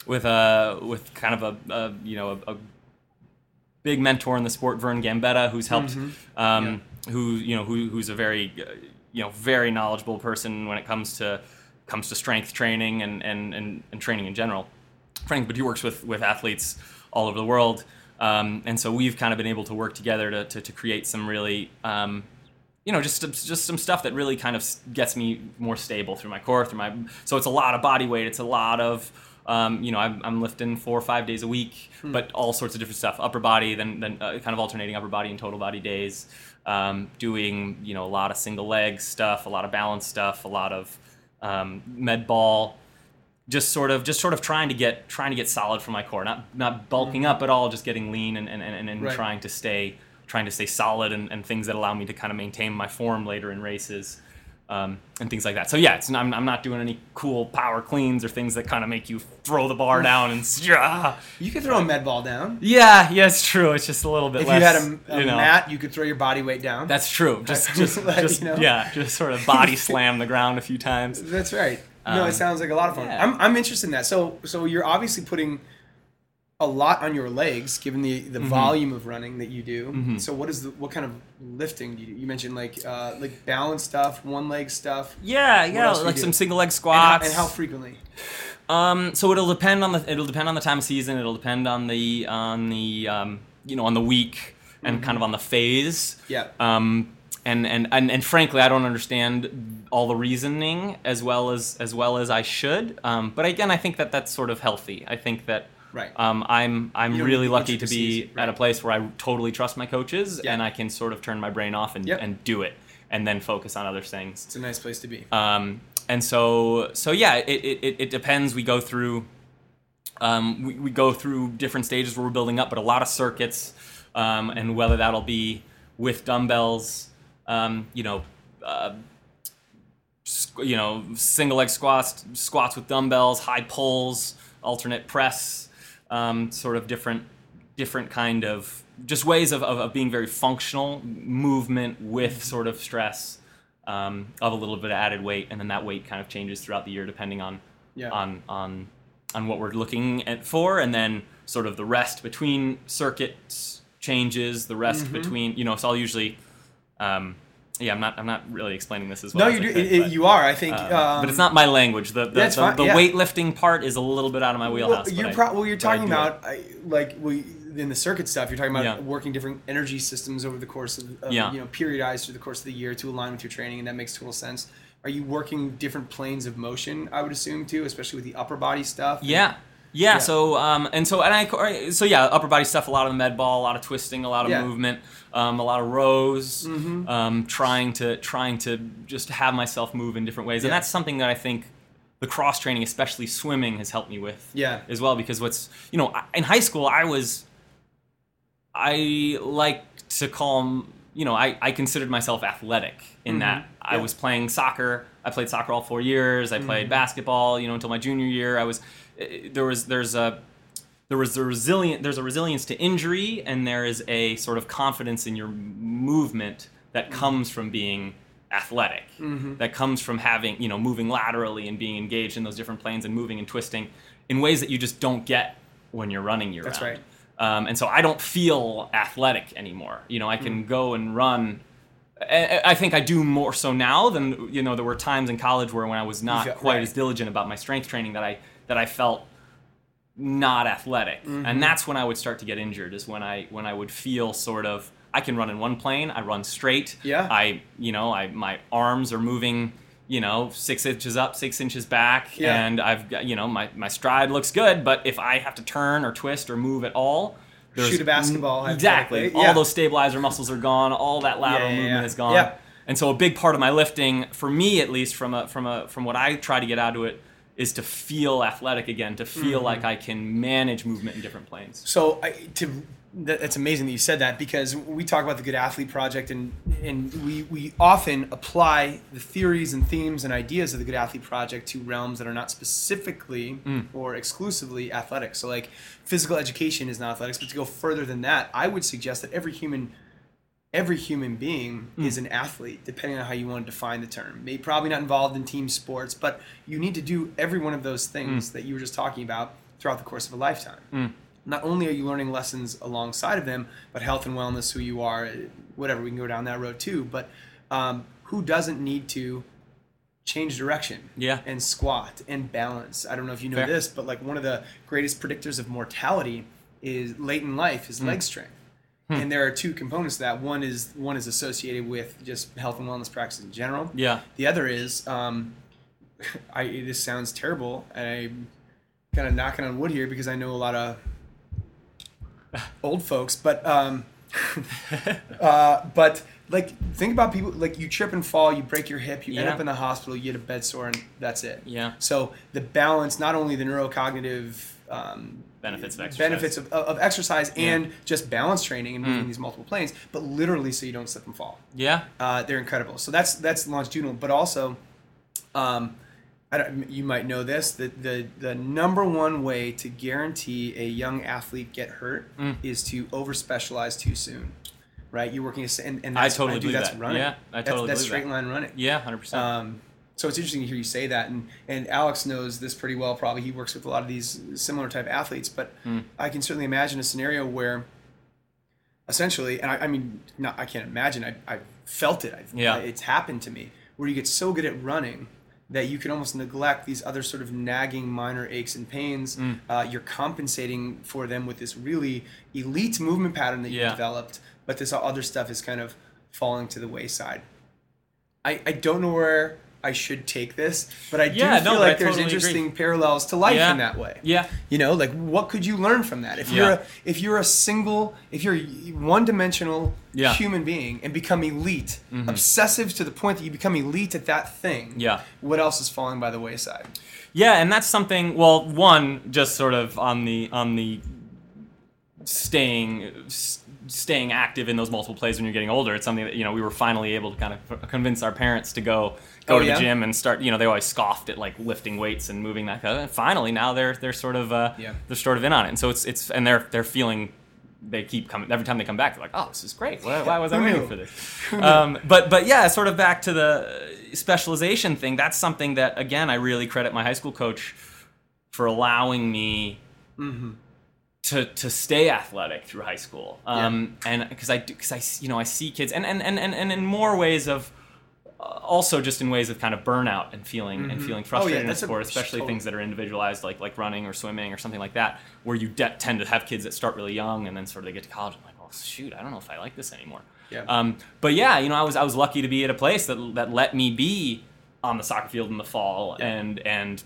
S2: with uh, with kind of a, a you know a, a big mentor in the sport, Vern Gambetta, who's helped um, who you know who, who's a very uh, you know very knowledgeable person when it comes to comes to strength training and and, and, and training in general. Frank, but he works with with athletes all over the world. Um, and so we've kind of been able to work together to, to, to create some really, um, you know, just just some stuff that really kind of gets me more stable through my core, through my. So it's a lot of body weight. It's a lot of, um, you know, I'm, I'm lifting four or five days a week, but all sorts of different stuff. Upper body, then then uh, kind of alternating upper body and total body days. Um, doing you know a lot of single leg stuff, a lot of balance stuff, a lot of um, med ball just sort of just sort of trying to get trying to get solid for my core not not bulking up at all just getting lean and and, and, and
S1: Right.
S2: trying to stay trying to stay solid and, and things that allow me to kind of maintain my form later in races um, and things like that so yeah not, I'm, I'm not doing any cool power cleans or things that kind of make you throw the bar down and [LAUGHS] yeah
S1: You could throw a med ball down.
S2: yeah yeah it's true it's just a little bit
S1: If
S2: less
S1: you had a, a
S2: you know,
S1: mat, you could throw your body weight down.
S2: that's true just [LAUGHS] just,
S1: Like,
S2: just
S1: you know?
S2: yeah just sort of body [LAUGHS] slam the ground a few times
S1: That's right. No,
S2: Um,
S1: it sounds like a lot of fun.
S2: yeah.
S1: I'm, I'm interested in that. So so you're obviously putting a lot on your legs, given the,
S2: Mm-hmm.
S1: the volume of running that you do. So what is the what kind of lifting do you do? You mentioned like uh, like balance stuff, one leg stuff.
S2: yeah yeah
S1: do you
S2: like some single leg
S1: And how,
S2: squats
S1: and how frequently?
S2: Um, so it'll depend on the it'll depend on the time of season. It'll depend on the on the um, you know on the week and kind of on the phase.
S1: Yeah.
S2: Um, and, and, and, and frankly, I don't understand all the reasoning as well as as well as I should. Um, but again, I think that that's sort of healthy. I think that
S1: Right.
S2: Um, I'm I'm really lucky to be
S1: intricacies,
S2: at a place where I totally trust my coaches
S1: Yeah.
S2: and I can sort of turn my brain off and,
S1: Yep.
S2: and do it and then focus on other things.
S1: It's a nice place to be.
S2: Um, and so so yeah, it, it, it, it depends. We go through um, we, we go through different stages where we're building up, but a lot of circuits, um, and whether that'll be with dumbbells, um, you know, uh, you know, single leg squats, squats with dumbbells, high pulls, alternate press, um, sort of different, different kind of just ways of, of, of being very functional movement with sort of stress um, of a little bit of added weight, and then that weight kind of changes throughout the year depending on
S1: Yeah.
S2: on on on what we're looking at for, and then sort of the rest between circuits changes, the rest
S1: Mm-hmm.
S2: between you know. So I'll usually, um, yeah, I'm not I'm not really explaining this as well.
S1: no, you do.
S2: could,
S1: It,
S2: but,
S1: you are. I think.
S2: um,
S1: um,
S2: but it's not my language. The the,
S1: That's
S2: the,
S1: fine,
S2: the
S1: yeah.
S2: weightlifting part is a little bit out of my wheelhouse.
S1: Well, you're
S2: but I-
S1: well, you're talking about I, like we in the circuit stuff. You're talking about
S2: Yeah.
S1: working different energy systems over the course of, of
S2: Yeah.
S1: you know periodized through the course of the year to align with your training, and that makes total sense. Are you working different planes of motion? I would assume too, especially with the upper body stuff.
S2: Yeah. Yeah,
S1: Yeah.
S2: so um, and so and I so yeah, upper body stuff, a lot of the med ball, a lot of twisting, a lot of
S1: Yeah.
S2: movement, um, a lot of rows,
S1: Mhm.
S2: um, trying to trying to just have myself move in different ways, and that's something that I think the cross training, especially swimming, has helped me with
S1: Yeah.
S2: as well. Because what's you know in high school, I was I like to call you know I, I considered myself athletic in
S1: Mhm.
S2: that I was playing soccer. I played soccer all four years. I played
S1: Mhm.
S2: basketball, you know, until my junior year. I was there was there's a there was a resilient there's a resilience to injury and there is a sort of confidence in your movement that comes from being athletic
S1: Mhm.
S2: that comes from having you know moving laterally and being engaged in those different planes and moving and twisting in ways that you just don't get when you're running your
S1: That's
S2: round.
S1: right.
S2: Um, and so I don't feel athletic anymore. You know, I can go and run. I I think I do more so now than you know. There were times in college where when I was not
S1: Yeah,
S2: quite
S1: right.
S2: as diligent about my strength training that I that I felt not athletic,
S1: Mhm.
S2: and that's when I would start to get injured. Is when I when I would feel sort of I can run in one plane. I run straight.
S1: Yeah.
S2: I you know I my arms are moving. You know, six inches up, six inches back,
S1: Yeah.
S2: and I've got you know my my stride looks good. But if I have to turn or twist or move at all, there's
S1: Shoot a basketball,
S2: Exactly.
S1: Yeah.
S2: All those stabilizer muscles are gone. All that lateral
S1: Yeah,
S2: movement is gone.
S1: Yeah.
S2: And so a big part of my lifting, for me at least, from a from a from what I try to get out of it, is to feel athletic again, to feel
S1: Mm-hmm.
S2: like I can manage movement in different planes.
S1: So I, to that's amazing that you said that because we talk about the Good Athlete Project and and we we often apply the theories and themes and ideas of the Good Athlete Project to realms that are not specifically
S2: Mm.
S1: or exclusively athletics. So like physical education is not athletics, but to go further than that, I would suggest that every human every human being
S2: Mm.
S1: is an athlete, depending on how you want to define the term. Maybe probably not involved in team sports, but you need to do every one of those things that you were just talking about throughout the course of a lifetime.
S2: Mm.
S1: Not only are you learning lessons alongside of them, but health and wellness, who you are, whatever. We can go down that road too. But um, who doesn't need to change direction?
S2: Yeah.
S1: and squat and balance. I don't know if you know
S2: Fair.
S1: this, but like one of the greatest predictors of mortality is late in life
S2: Hmm.
S1: is leg strength. And there are two components to that. One is one is associated with just health and wellness practices in general.
S2: Yeah.
S1: The other is, um, [LAUGHS] I this sounds terrible, and I'm kind of knocking on wood here because I know a lot of [LAUGHS] old folks, but um, [LAUGHS] uh, but like think about people like you trip and fall, you break your hip, you end up in the hospital, you get a bed sore, and that's it.
S2: Yeah.
S1: So the balance, not only the neurocognitive um,
S2: Benefits of exercise.
S1: benefits of, of exercise
S2: Yeah.
S1: and just balance training and moving
S2: Mm.
S1: these multiple planes, but literally so you don't slip and fall.
S2: Yeah.
S1: Uh, they're incredible. So that's that's longitudinal, but also, um, I don't, you might know this. The, the the number one way to guarantee a young athlete get hurt
S2: Mm.
S1: is to over specialize too soon, right? You're working, and, and
S2: I
S1: that's,
S2: totally
S1: dude,
S2: believe
S1: that's
S2: that.
S1: running.
S2: Yeah, I
S1: That's-
S2: totally
S1: that's,
S2: believe
S1: straight
S2: that.
S1: line running.
S2: Yeah. Hundred percent.
S1: So it's interesting to hear you say that, and and Alex knows this pretty well. Probably he works with a lot of these similar type athletes, but
S2: Mm.
S1: I can certainly imagine a scenario where, essentially, and I, I mean, not I can't imagine. I I felt it. I,
S2: Yeah.
S1: it's happened to me where you get so good at running that you can almost neglect these other sort of nagging minor aches and pains.
S2: Mm.
S1: Uh, you're compensating for them with this really elite movement pattern that you've
S2: Yeah.
S1: developed, but this other stuff is kind of falling to the wayside. I, I don't know where I should take this, but I do feel
S2: no,
S1: like
S2: I
S1: there's
S2: totally agree.
S1: interesting parallels to life
S2: Yeah.
S1: in that way.
S2: Yeah.
S1: You know, like what could you learn from that? If you're a, if you're a single, if you're a one-dimensional
S2: Yeah. Mm-hmm.
S1: human being and become elite, obsessive to the point that you become elite at that thing.
S2: Yeah.
S1: What else is falling by the wayside?
S2: Yeah, and that's something. Well, one just sort of on the on the staying s- staying active in those multiple plays when you're getting older. It's something that you know we were finally able to kind of convince our parents to go go
S1: Oh,
S2: to
S1: yeah?
S2: the gym and start. You know, they always scoffed at like lifting weights and moving that. Kind of, and finally, now they're they're sort of uh,
S1: Yeah.
S2: they're sort of in on it. And so it's it's and they're they're feeling. They keep coming every time they come back. They're like, "Oh, this is great. Why, why was I waiting for this?" [LAUGHS] um, but but yeah, sort of back to the specialization thing. That's something that again I really credit my high school coach for allowing me to to stay athletic through high school. Um, and because I because I you know I see kids and and and and, and in more ways of. Uh, also, just in ways of kind of burnout and feeling and feeling frustrated in
S1: that's a-
S2: sport, especially
S1: totally.
S2: things that are individualized, like like running or swimming or something like that, where you de- tend to have kids that start really young and then sort of they get to college and like, oh shoot, I don't know if I like this anymore.
S1: Yeah.
S2: Um, but yeah, you know, I was I was lucky to be at a place that that let me be on the soccer field in the fall
S1: Yeah.
S2: and and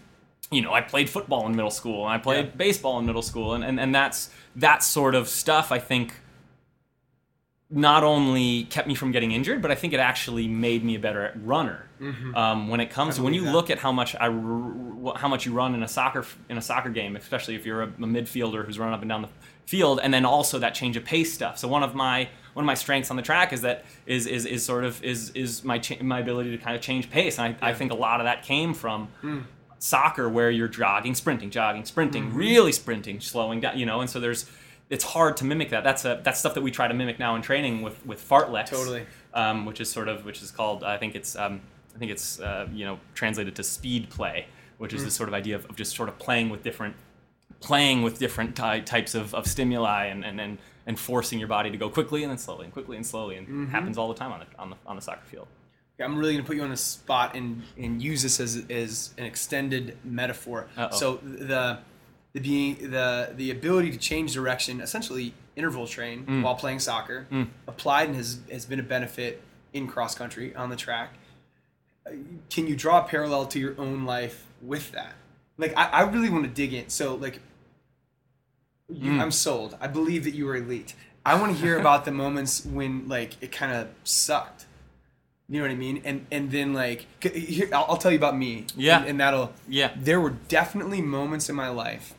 S2: you know, I played football in middle school and I played
S1: Yeah.
S2: baseball in middle school and, and, and that's that sort of stuff I think not only kept me from getting injured, but I think it actually made me a better runner. Um, when it comes to when you
S1: Mm-hmm. that.
S2: look at how much I how much you run in a soccer in a soccer game, especially if you're a, a midfielder who's running up and down the field, and then also that change of pace stuff. So one of my one of my strengths on the track is that is is, is sort of is is my cha- my ability to kind of change pace, and I, I think a lot of that came from
S1: Hmm.
S2: Soccer where you're jogging, sprinting, jogging, sprinting,
S1: Mm-hmm.
S2: really sprinting, slowing down, you know, and so there's it's hard to mimic that. That's a that's stuff that we try to mimic now in training with with fartleks.
S1: Totally.
S2: Um, which is sort of which is called I think it's um, I think it's uh, you know translated to speed play, which
S1: Mm.
S2: is this sort of idea of, of just sort of playing with different playing with different ty- types of, of stimuli and, and, and, and forcing your body to go quickly and then slowly and quickly and slowly and
S1: Mm-hmm.
S2: happens all the time on the, on the on the soccer field.
S1: I'm really gonna put you on the spot and and use this as as an extended metaphor.
S2: Uh-oh.
S1: So the the being the the ability to change direction, essentially interval train
S2: Mm.
S1: while playing soccer, applied and has has been a benefit in cross country on the track. Can you draw a parallel to your own life with that? Like I, I really want to dig in. So like you,
S2: Mm.
S1: I'm sold. I believe that you were elite. I want to hear about the moments when like it kind of sucked. You know what I mean? And and then like here, I'll, I'll tell you about me.
S2: Yeah.
S1: And, and that'll
S2: Yeah.
S1: There were definitely moments in my life.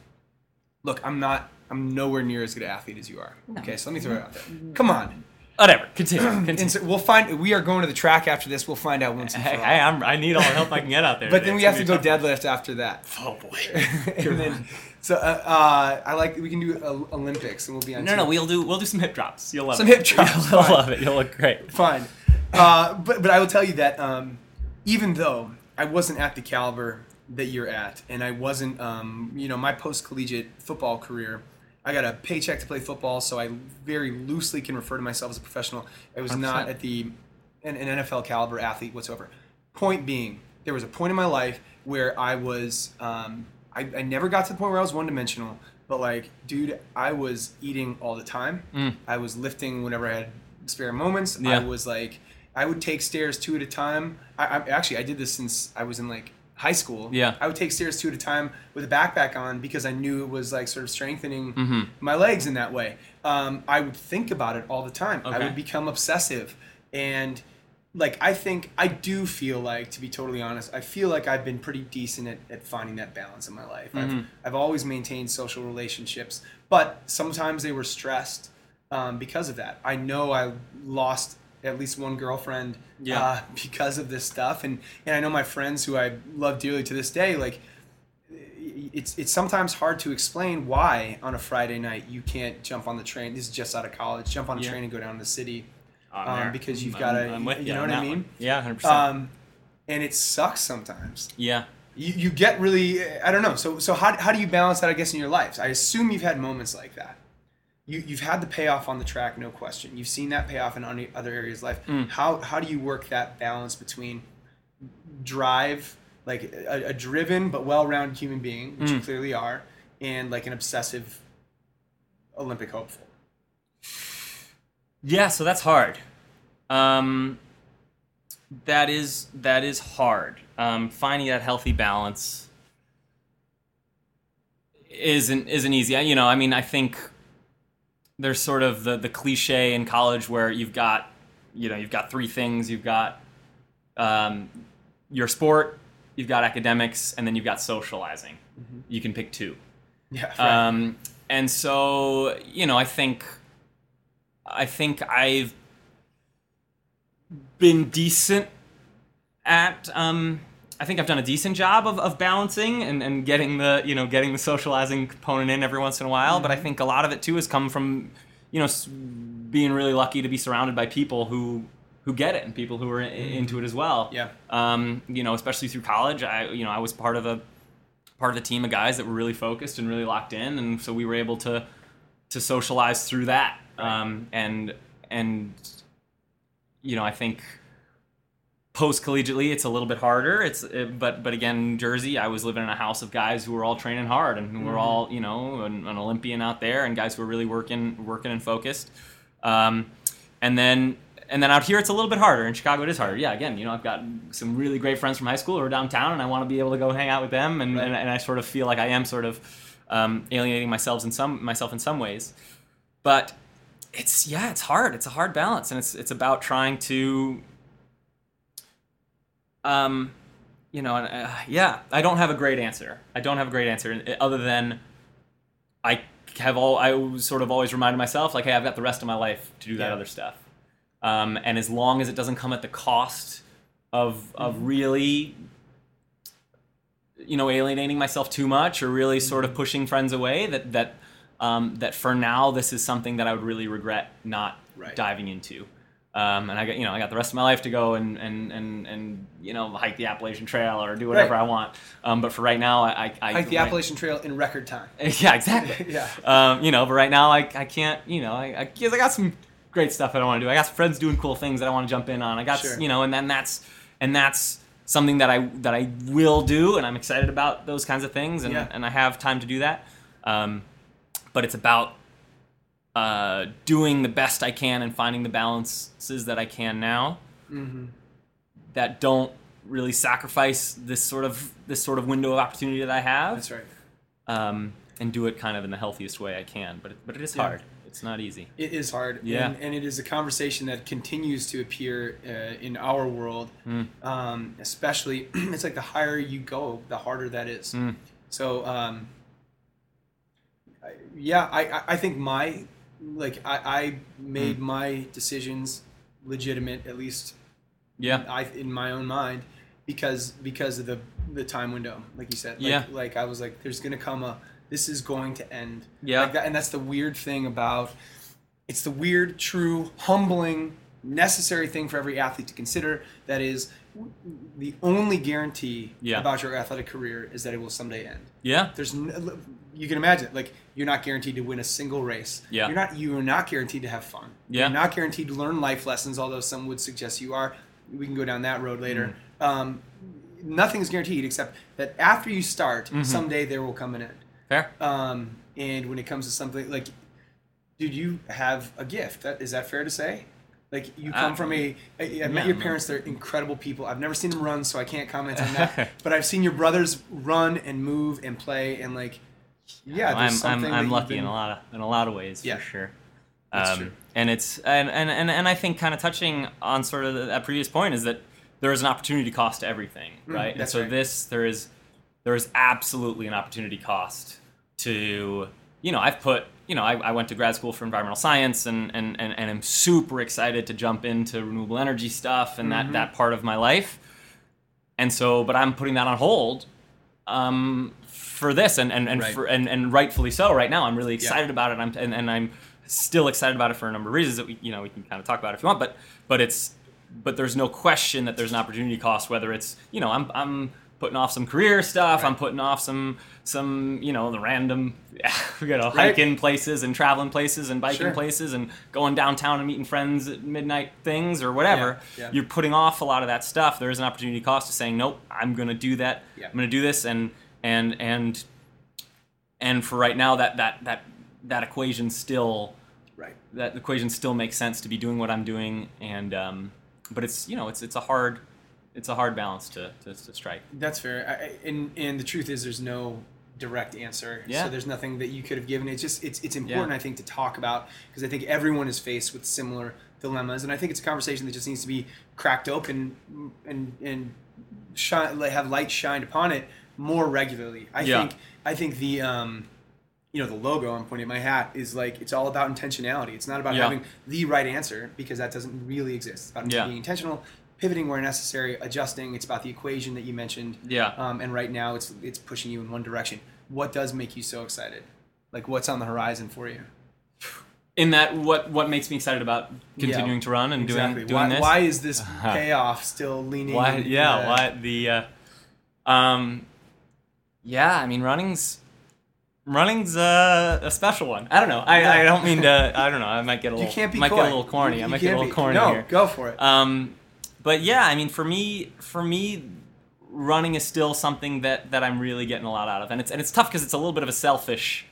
S1: Look, I'm not. I'm nowhere near as good an athlete as you are. Okay, so let me throw it out there. Come on.
S2: Whatever. Continue. Continue. [CLEARS THROAT]
S1: And so we'll find. We are going to the track after this. We'll find out once and for
S2: hey,
S1: all.
S2: hey, I'm, I need all the help I can get out there. [LAUGHS]
S1: but
S2: today.
S1: then we
S2: It's
S1: have to go
S2: be a
S1: deadlift after that. [LAUGHS]
S2: Oh boy. [LAUGHS]
S1: and then, so uh, uh, I like we can do uh, Olympics and we'll be on.
S2: No,
S1: team.
S2: no, we'll do we'll do some hip drops. You'll love it.
S1: Some
S2: it.
S1: hip drops,
S2: You'll
S1: fine.
S2: love it. You'll look great.
S1: fine. Uh, but but I will tell you that um, even though I wasn't at the caliber that you're at, and I wasn't, um, you know, my post collegiate football career, I got a paycheck to play football, so I very loosely can refer to myself as a professional. I was not
S2: 100%.
S1: at the an, an NFL caliber athlete whatsoever. Point being, there was a point in my life where I was, um, I, I never got to the point where I was one dimensional, but like, dude, I was eating all the time. I was lifting whenever I had spare moments. I
S2: Mm.
S1: Was like, I would take stairs two at a time. I, I actually I did this since I was in like high school.
S2: Yeah.
S1: I would take stairs two at a time with a backpack on because I knew it was like sort of strengthening
S2: Mm-hmm.
S1: my legs in that way. Um, I would think about it all the time.
S2: Okay.
S1: I would become obsessive, and like I think I do feel like, to be totally honest, I feel like I've been pretty decent at, at finding that balance in my life.
S2: Mm-hmm.
S1: I've I've always maintained social relationships, but sometimes they were stressed um, because of that. I know I lost at least one girlfriend
S2: Yeah.
S1: uh, [LAUGHS] because of this stuff, and and I know my friends who I love dearly to this day, like it's it's sometimes hard to explain why on a Friday night you can't jump on the train. This is just out of college. Jump on a
S2: Yeah.
S1: train and go down to the city, um, because you've got to. You
S2: you
S1: know what I mean?
S2: one. Yeah, hundred percent.
S1: Um, and it sucks sometimes.
S2: Yeah.
S1: You, you get really I don't know. So so how, how do you balance that? I guess in your lives. I assume you've had moments like that. You you've had the payoff on the track, no question. You've seen that payoff in other areas of life.
S2: Mm.
S1: How how do you work that balance between drive, like a, a driven but well-rounded human being, which you
S2: Mm.
S1: clearly are, and like an obsessive Olympic hopeful?
S2: Yeah, so that's hard. Um, that is that is hard. Um, finding that healthy balance isn't isn't easy. You know, I mean, I think there's sort of the the cliche in college where you've got you know you've got three things. You've got um, your sport, you've got academics, and then you've got socializing.
S1: Mm-hmm.
S2: You can pick two.
S1: Yeah. Right.
S2: Um, and so, you know, I think, I think I've been decent at. Um, I think I've done a decent job of, of balancing and, and getting the you know getting the socializing component in every once in a while. But I think a lot of it too has come from you know being really lucky to be surrounded by people who who get it and people who are i- into it as well.
S1: Yeah.
S2: Um, you know, especially through college, I you know I was part of a part of the team of guys that were really focused and really locked in, and so we were able to to socialize through that. Um, and and you know, I think post collegiately it's a little bit harder. It's it, but but again, Jersey, I was living in a house of guys who were all training hard and who were all you know an, an Olympian out there and guys who were really working working and focused. Um, and then and then out here it's a little bit harder. In Chicago it is harder. Yeah, again, you know I've got some really great friends from high school who are downtown, and I want to be able to go hang out with them. And, and, and I sort of feel like I am sort of um, alienating myself in some myself in some ways. But it's yeah, it's hard. It's a hard balance, and it's it's about trying to um, you know, and, uh, yeah, I don't have a great answer. I don't have a great answer uh, other than I have all I sort of always reminded myself like, hey, I've got the rest of my life to do that
S1: Yeah.
S2: other stuff. Um, and as long as it doesn't come at the cost of of really you know alienating myself too much or really sort of pushing friends away that that um, that for now this is something that I would really regret not
S1: Right.
S2: diving into. Um, and I got you know I got the rest of my life to go and and and, and you know hike the Appalachian Trail or do whatever
S1: Right.
S2: I want. Um, but for right now, I, I, I
S1: Hike the
S2: right-
S1: Appalachian Trail in record time. [LAUGHS]
S2: yeah, exactly. [LAUGHS]
S1: Yeah.
S2: Um, you know, but right now I, I can't. You know, I I, 'cause I got some great stuff that I want to do. I got some friends doing cool things that I want to jump in on. I got
S1: Sure.
S2: you know, and then that's and that's something that I that I will do, and I'm excited about those kinds of things, and
S1: Yeah.
S2: and I have time to do that. Um, but it's about uh, doing the best I can and finding the balances that I can now
S1: Mm-hmm.
S2: that don't really sacrifice this sort of this sort of window of opportunity that I have
S1: That's right.
S2: um, and do it kind of in the healthiest way I can. But it, but it is
S1: Yeah.
S2: hard. It's not easy.
S1: It is hard,
S2: Yeah.
S1: and, and it is a conversation that continues to appear uh, in our world.
S2: Mm.
S1: Um, especially, [CLEARS THROAT] it's like the higher you go, the harder that is.
S2: Mm.
S1: So, um, yeah, I, I- I think my like I, I made
S2: Mm.
S1: my decisions legitimate, at least
S2: Yeah.
S1: I in my own mind, because because of the the time window, like you said. Like,
S2: Yeah.
S1: Like I was like, there's gonna come a, this is going to end.
S2: Yeah.
S1: Like that, and that's the weird thing about, it's the weird, true, humbling, necessary thing for every athlete to consider. That is, the only guarantee
S2: Yeah.
S1: about your athletic career is that it will someday end.
S2: Yeah.
S1: There's, n- you can imagine, like you're not guaranteed to win a single race.
S2: Yeah.
S1: You're not. You are not guaranteed to have fun.
S2: Yeah.
S1: You're not guaranteed to learn life lessons, although some would suggest you are. We can go down that road later.
S2: Mm.
S1: Um, nothing is guaranteed except that after you start,
S2: Mm-hmm.
S1: someday there will come an end.
S2: Fair.
S1: Um, and when it comes to something like, dude, you have a gift. That is that fair to say? Like you come
S2: Uh,
S1: from a. I, I
S2: yeah,
S1: met your parents. They're incredible people. I've never seen them run, so I can't comment on that. [LAUGHS] but I've seen your brothers run and move and play and like, yeah,
S2: I'm I'm, I'm lucky
S1: been-
S2: in a lot of in a lot of ways
S1: Yeah.
S2: for sure. Um. And it's and, and, and, and I think kind of touching on sort of that previous point is that there is an opportunity cost to everything, right? and
S1: Mm, that's
S2: so
S1: right.
S2: this there is there is absolutely an opportunity cost to you know I've put you know I, I went to grad school for environmental science and and, and, and I'm super excited to jump into renewable energy stuff and
S1: Mm-hmm.
S2: that that part of my life. And so, but I'm putting that on hold um, for this, and and and,
S1: Right.
S2: for, and and rightfully so. Right now, I'm really excited about it. I'm and, and I'm still excited about it for a number of reasons that we you know we can kind of talk about if you want. But but it's but there's no question that there's an opportunity cost. Whether it's you know I'm I'm putting off some career stuff. I'm putting off some some you know the random [LAUGHS] you know
S1: Right.
S2: hiking places and traveling places and biking
S1: Sure.
S2: places and going downtown and meeting friends at midnight things or whatever.
S1: Yeah, yeah.
S2: You're putting off a lot of that stuff. There is an opportunity cost to saying nope. I'm going to do that.
S1: Yeah.
S2: I'm going to do this and and and and for right now that that that that equation still
S1: Right.
S2: that equation still makes sense to be doing what I'm doing and um but it's you know it's it's a hard it's a hard balance to, to, to strike.
S1: That's fair. I, and and the truth is, there's no direct answer.
S2: Yeah.
S1: So there's nothing that you could have given. It's just it's it's important,
S2: Yeah.
S1: I think, to talk about because I think everyone is faced with similar dilemmas, and I think it's a conversation that just needs to be cracked open and and shine have light shined upon it more regularly. I
S2: Yeah.
S1: think I think the um you know the logo I'm pointing at my hat is like it's all about intentionality. It's not about
S2: Yeah.
S1: having the right answer because that doesn't really exist. It's about
S2: Yeah.
S1: being intentional, pivoting where necessary, adjusting. It's about the equation that you mentioned.
S2: Yeah.
S1: Um, and right now it's it's pushing you in one direction. What does make you so excited? Like what's on the horizon for you?
S2: In that, what what makes me excited about continuing
S1: Yeah,
S2: to run and
S1: exactly.
S2: doing doing
S1: why,
S2: this?
S1: why is this [LAUGHS] payoff still leaning?
S2: Why? Yeah.
S1: the-
S2: Why the? Uh, um, yeah. I mean, running's running's uh, a special one. I don't know. I, I don't mean to. I don't know. I might get a [LAUGHS] little.
S1: You can't be
S2: might
S1: coy.
S2: get a little corny.
S1: You-
S2: I might get a little
S1: be-
S2: corny
S1: no,
S2: here.
S1: go for it.
S2: Um, but yeah, I mean, for me, for me, running is still something that that I'm really getting a lot out of, and it's and it's tough because it's a little bit of a selfish.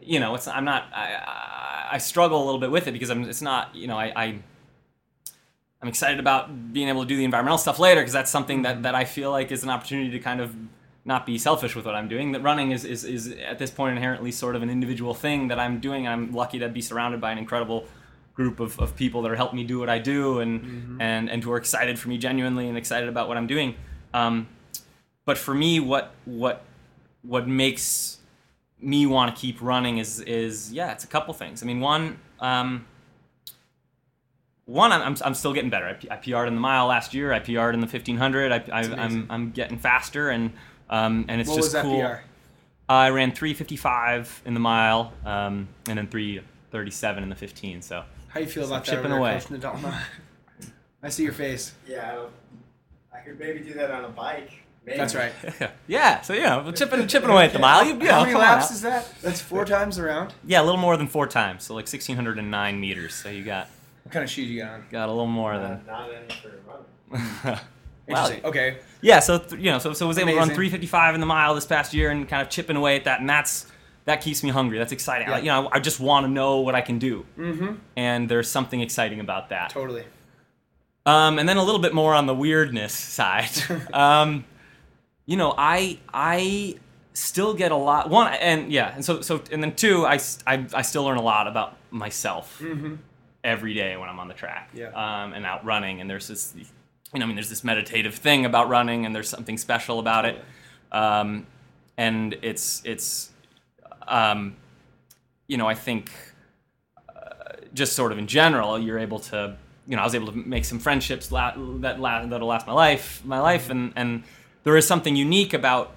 S2: You know, it's I'm not I I, I struggle a little bit with it because I'm it's not you know I. I I'm excited about being able to do the environmental stuff later because that's something that, mm-hmm. that I feel like is an opportunity to kind of not be selfish with what I'm doing. That running is, is, is at this point inherently sort of an individual thing that I'm doing. I'm lucky to be surrounded by an incredible group of, of people that are helping me do what I do and, and, and who are excited for me genuinely and excited about what I'm doing. Um, but for me, what what what makes me want to keep running is is yeah, it's a couple things. I mean, one. Um, one, I'm, I'm, still getting better. I, P- I PR'd in the mile last year. I PR'd in the 1500. I, I I'm I'm getting faster, and um, and it's
S1: what
S2: just
S1: was that
S2: cool.
S1: PR?
S2: I ran 355 in the mile, um, and then 337 in the 15. So
S1: How you feel
S2: So
S1: about that?
S2: chipping away.
S1: Coach Nadalma? [LAUGHS] I see your face.
S3: Yeah, I, I could maybe do that on a bike. Maybe.
S1: That's right. [LAUGHS]
S2: yeah, so you know, chipping chipping away at the mile. You, you know,
S1: How many laps is that? That's four times around.
S2: Yeah, a little more than four times. So like 1609 meters. So you got
S1: What kind of shoes you got on?
S2: got a little more
S3: Uh,
S2: than.
S3: not any for [LAUGHS] running.
S2: wow.
S1: Okay.
S2: Yeah, so th- you know, so so was able to run 355 in the mile this past year and kind of chipping away at that, and that's that keeps me hungry. That's exciting. I, you know, I just want to know what I can do,
S1: Mm-hmm.
S2: and there's something exciting about that.
S1: Totally.
S2: Um, and then a little bit more on the weirdness side. [LAUGHS] um, you know, I I still get a lot. One and yeah, and so so and then two, I I, I still learn a lot about myself
S1: Mm-hmm.
S2: every day when I'm on the track.
S1: Yeah.
S2: Um, and out running, and there's this, you know, I mean, there's this meditative thing about running, and there's something special about it. Um, and it's it's, um, you know, I think uh, just sort of in general, you're able to, you know, I was able to make some friendships la- that la- that'll last my life, my life, and and there is something unique about,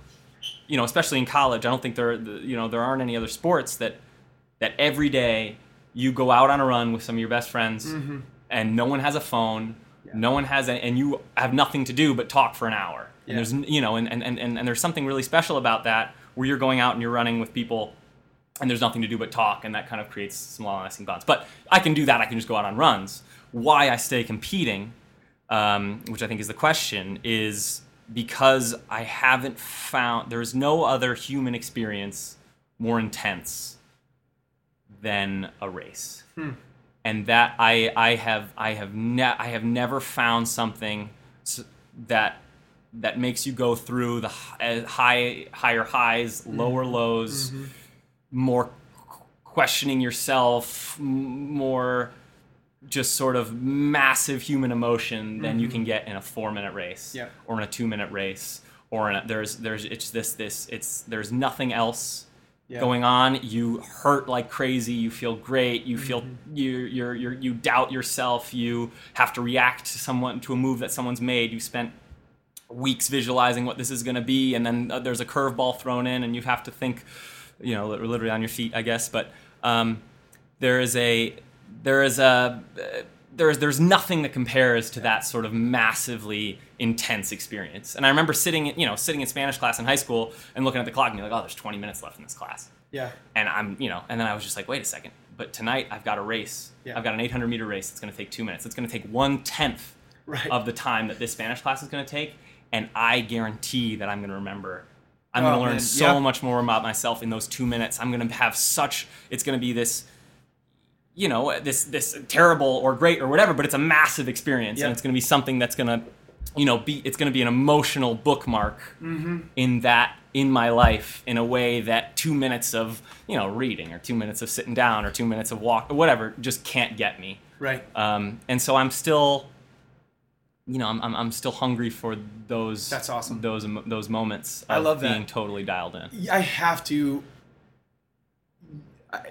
S2: you know, especially in college. I don't think there, you know, there aren't any other sports that that every day you go out on a run with some of your best friends
S1: Mm-hmm.
S2: and no one has a phone no one has a, and you have nothing to do but talk for an hour
S1: Yeah.
S2: and there's you know and, and, and, and there's something really special about that where you're going out and you're running with people and there's nothing to do but talk and that kind of creates some long lasting bonds. But i can do that. I can just go out on runs. Why i stay competing um, which i think is the question is because i haven't found there's no other human experience more intense than a race. And that I I have I have ne- I have never found something that that makes you go through the uh, high higher highs, lower lows, more questioning yourself, more just sort of massive human emotion than you can get in a four minute race
S1: Yeah.
S2: or in a two minute race or in a, there's there's it's this this it's there's nothing else
S1: Yeah.
S2: going on. You hurt like crazy. You feel great. You feel
S1: Mm-hmm.
S2: you you're, you're you doubt yourself. You have to react to someone to a move that someone's made. You spent weeks visualizing what this is going to be and then uh, there's a curveball thrown in and you have to think you know literally on your feet i guess but um, there is a there is a uh, there's there's nothing that compares to that sort of massively intense experience and i remember sitting in, you know sitting in spanish class in high school and looking at the clock and being like oh there's 20 minutes left in this class
S1: Yeah.
S2: and I'm, you know, and then I was just like, wait a second. But tonight I've got a race.
S1: Yeah.
S2: I've got an 800 meter race. It's going to take two minutes. It's going to take one tenth
S1: Right.
S2: of the time that this Spanish class is going to take, and I guarantee that I'm going to remember. I'm
S1: Oh,
S2: going to learn
S1: man.
S2: so
S1: Yeah.
S2: much more about myself in those two minutes. I'm going to have such. It's going to be this you know this this terrible or great or whatever, but it's a massive experience
S1: Yeah.
S2: and it's going to be something that's going to you know be it's going to be an emotional bookmark
S1: Mm-hmm.
S2: in that in my life in a way that two minutes of you know reading or two minutes of sitting down or two minutes of walk or whatever just can't get me.
S1: Right.
S2: Um, and so I'm still, you know, I'm, I'm, I'm still hungry for those.
S1: That's awesome.
S2: Those those moments. Of
S1: I love that.
S2: being totally dialed in.
S1: I have to.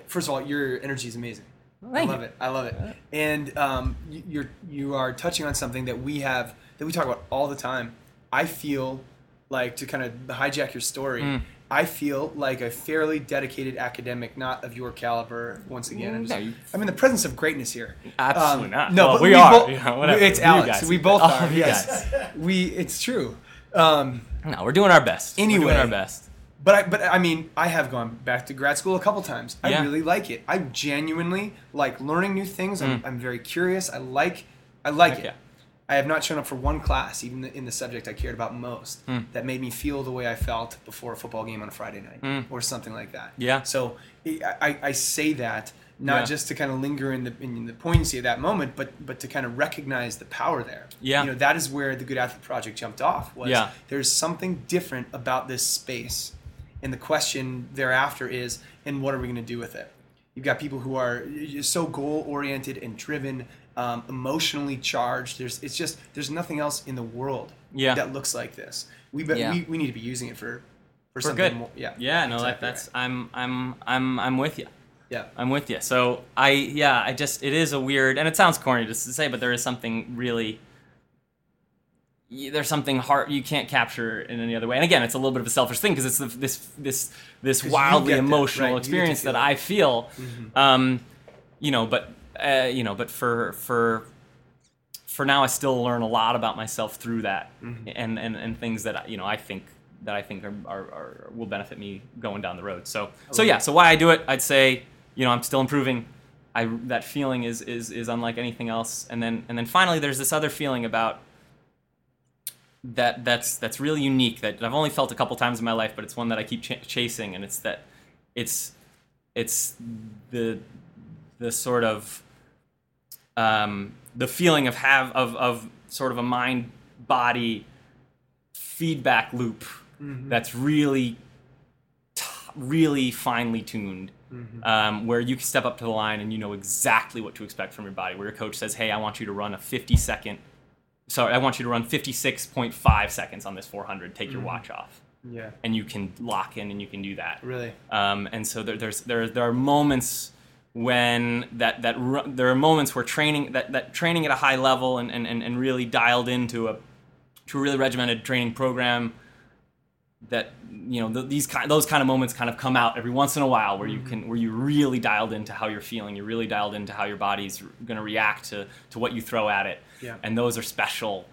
S1: First of all, your energy is amazing. I love
S2: you.
S1: it. I love it. And um, you- you're you are touching on something that we have that we talk about all the time. I feel like to kind of hijack your story.
S2: Mm.
S1: I feel like a fairly dedicated academic, not of your caliber. Once again, I'm, just,
S2: No,
S1: I'm in the presence of greatness here.
S2: Absolutely
S1: Um,
S2: not.
S1: No,
S2: Well,
S1: but
S2: we
S1: we
S2: are, you know.
S1: It's Alex.
S2: guys.
S1: We both
S2: All
S1: are. Yes, we. It's true. Um,
S2: No, we're doing our best.
S1: Anyway, we're
S2: doing our best.
S1: But I, but I mean, I have gone back to grad school a couple times. I
S2: Yeah.
S1: really like it. I genuinely like learning new things. I'm, I'm very curious. I like, I like
S2: Mm. Heck
S1: it.
S2: yeah.
S1: I have not shown up for one class, even in the subject I cared about most,
S2: Mm.
S1: that made me feel the way I felt before a football game on a Friday night or something like that.
S2: Mm. Yeah.
S1: So I, I, I say that not
S2: Yeah.
S1: just to kind of linger in the in the poignancy of that moment, but but to kind of recognize the power there.
S2: Yeah.
S1: You know, that is where the Good Athlete Project jumped off. Was
S2: Yeah.
S1: there's something different about this space, and the question thereafter is, and what are we going to do with it? You've got people who are so goal oriented and driven, um, emotionally charged. There's it's just there's nothing else in the world
S2: Yeah.
S1: that looks like this. We be,
S2: Yeah.
S1: we, we need to be using it for for
S2: We're
S1: something
S2: good.
S1: more. Yeah.
S2: Yeah. No,
S1: exactly
S2: that's.
S1: right.
S2: I'm. I'm. I'm. I'm with you.
S1: yeah.
S2: I'm with you. So I, yeah, I just, it is a weird, and it sounds corny just to say, but there is something really, there's something hard you can't capture in any other way. And again, it's a little bit of a selfish thing because it's the, this, this, this wildly
S1: get that,
S2: emotional
S1: right, you get to
S2: experience that.
S1: Mm-hmm.
S2: I feel. Um, you know, but, uh, you know, but for, for, for now, I still learn a lot about myself through that,
S1: Mm-hmm.
S2: and, and and things that you know I think that I think are, are, are will benefit me going down the road. So so yeah, so why I do it, I'd say you know I'm still improving. I that feeling is is is unlike anything else. And then and then finally, there's this other feeling about that that's that's really unique that I've only felt a couple times in my life, but it's one that I keep ch- chasing, and it's that it's it's the the sort of um, the feeling of have of of sort of a mind body feedback loop that's really t- really finely tuned um, where you can step up to the line and you know exactly what to expect from your body where your coach says hey i want you to run a 50 second sorry i want you to run 56.5 seconds on this 400 take your watch off.
S1: Yeah.
S2: and you can lock in and you can do that.
S1: Really.
S2: um, and so there, there's there there are moments when that that there are moments where training that, that training at a high level and, and, and really dialed into a to a really regimented training program that you know th- these kind those kind of moments kind of come out every once in a while where you mm-hmm. can where you're really dialed into how you're feeling you're really dialed into how your body's going to react to to what you throw at it
S1: Yeah.
S2: and those are special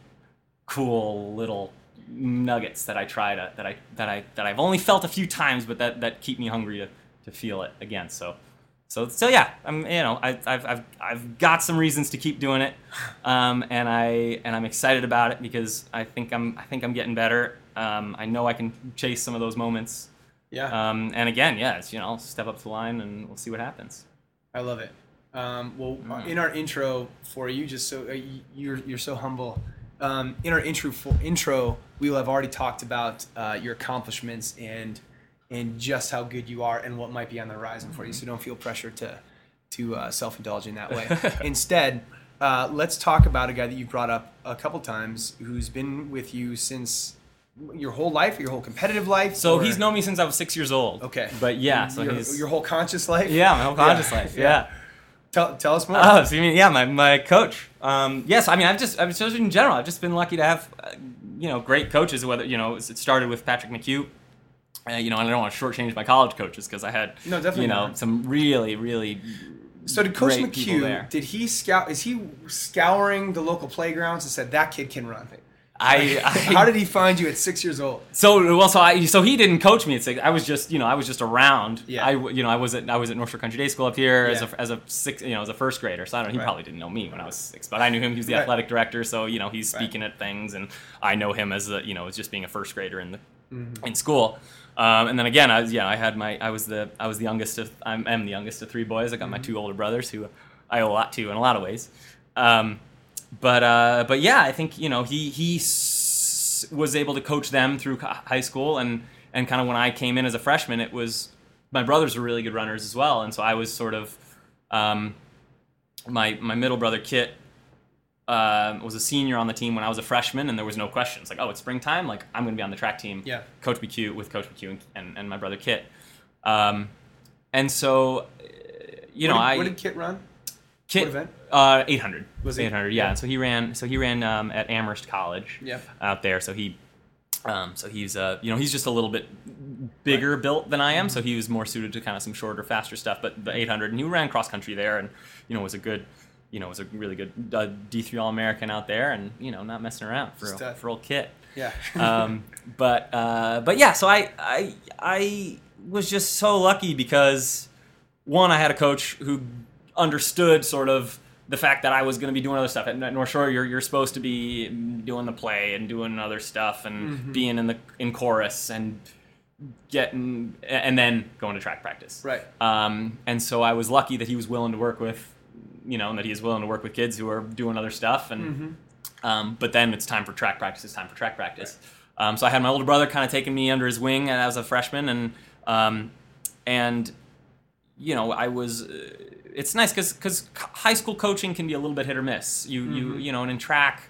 S2: cool little nuggets that I try to that I that I that I've only felt a few times, but that that keep me hungry to, to feel it again. So so so yeah, I'm you know I, I've I've I've got some reasons to keep doing it, um, and I and I'm excited about it because I think I'm I think I'm getting better. Um, I know I can chase some of those moments.
S1: Yeah.
S2: Um, and again, yeah, it's you know step up to the line and we'll see what happens.
S1: I love it. Um, well,
S2: Mm.
S1: in our intro for you, just so uh, you're you're so humble. Um, in our intro for, intro, we will have already talked about uh, your accomplishments and and just how good you are and what might be on the horizon for you. So don't feel pressure to to uh, self indulge in that way. [LAUGHS] Instead, uh, let's talk about a guy that you've brought up a couple times who's been with you since your whole life, your whole competitive life.
S2: So
S1: or-
S2: he's known me since I was six years old.
S1: okay,
S2: But yeah, so
S1: your,
S2: he's
S1: your whole conscious life.
S2: yeah my whole conscious life. yeah.
S1: Tell, tell us more.
S2: Oh, so you mean yeah, my, my coach. Um, yes, I mean I've just I've just in general I've just been lucky to have uh, you know great coaches. Whether you know it started with Patrick McHugh. Uh, you know, and I don't want to shortchange my college coaches because I had
S1: No, definitely
S2: you know
S1: not.
S2: some really really
S1: So did Coach
S2: great people there.
S1: McHugh? Did he scout? Is he scouring the local playgrounds and said that kid can run?
S2: I, I [LAUGHS]
S1: How did he find you at six years old?
S2: So well, so I so he didn't coach me at six. I was just you know I was just around.
S1: Yeah.
S2: I you know I was at I was at North Shore Country Day School up here as a as a six you know as a first grader. So I don't. He
S1: Right.
S2: probably didn't know me when I was six, but I knew him. He was the
S1: Right.
S2: athletic director, so you know he's
S1: Right.
S2: speaking at things, and I know him as a you know as just being a first grader in the
S1: Mm-hmm.
S2: in school. Um, and then again, I was yeah, I had my I was the I was the youngest of I am the youngest of three boys. I got my two older brothers who I owe a lot to in a lot of ways. Um, but uh, but yeah, I think you know he he s- was able to coach them through high school and and kind of when I came in as a freshman, it was my brothers were really good runners as well, and so I was sort of um, my my middle brother Kit uh, was a senior on the team when I was a freshman, and there was no questions. Like, oh, it's springtime. Like, I'm going to be on the track team.
S1: Yeah.
S2: Coach BQ with Coach BQ and, and, and my brother Kit. Um, and so, you know,
S1: what did,
S2: I
S1: what did Kit run?
S2: Kit
S1: what event?
S2: uh, 800
S1: Was he?
S2: 800 yeah.
S1: Yeah.
S2: So he ran so he ran um, at Amherst College
S1: Yeah.
S2: out there. So he um, so he's uh, you know he's just a little bit bigger built than I am.
S1: Mm-hmm.
S2: So he was more suited to kind of some shorter, faster stuff. But the 800 and he ran cross country there, and you know was a good you know was a really good uh, D3 All American out there, and you know not messing around for
S1: Stud.
S2: for old Kit
S1: Yeah. [LAUGHS]
S2: um, but uh, but yeah, so I, I I was just so lucky because one, I had a coach who understood sort of the fact that I was going to be doing other stuff. At North Shore, you're you're supposed to be doing the play and doing other stuff and being in the in chorus and getting and then going to track practice.
S1: Right.
S2: Um, and so I was lucky that he was willing to work with, you know, and that he was willing to work with kids who are doing other stuff. And um, but then it's time for track practice. It's time for track practice. Um, so I had my older brother kind of taking me under his wing as a freshman, and um, and you know I was. Uh, it's nice because because high school coaching can be a little bit hit or miss. You you you know, and in track,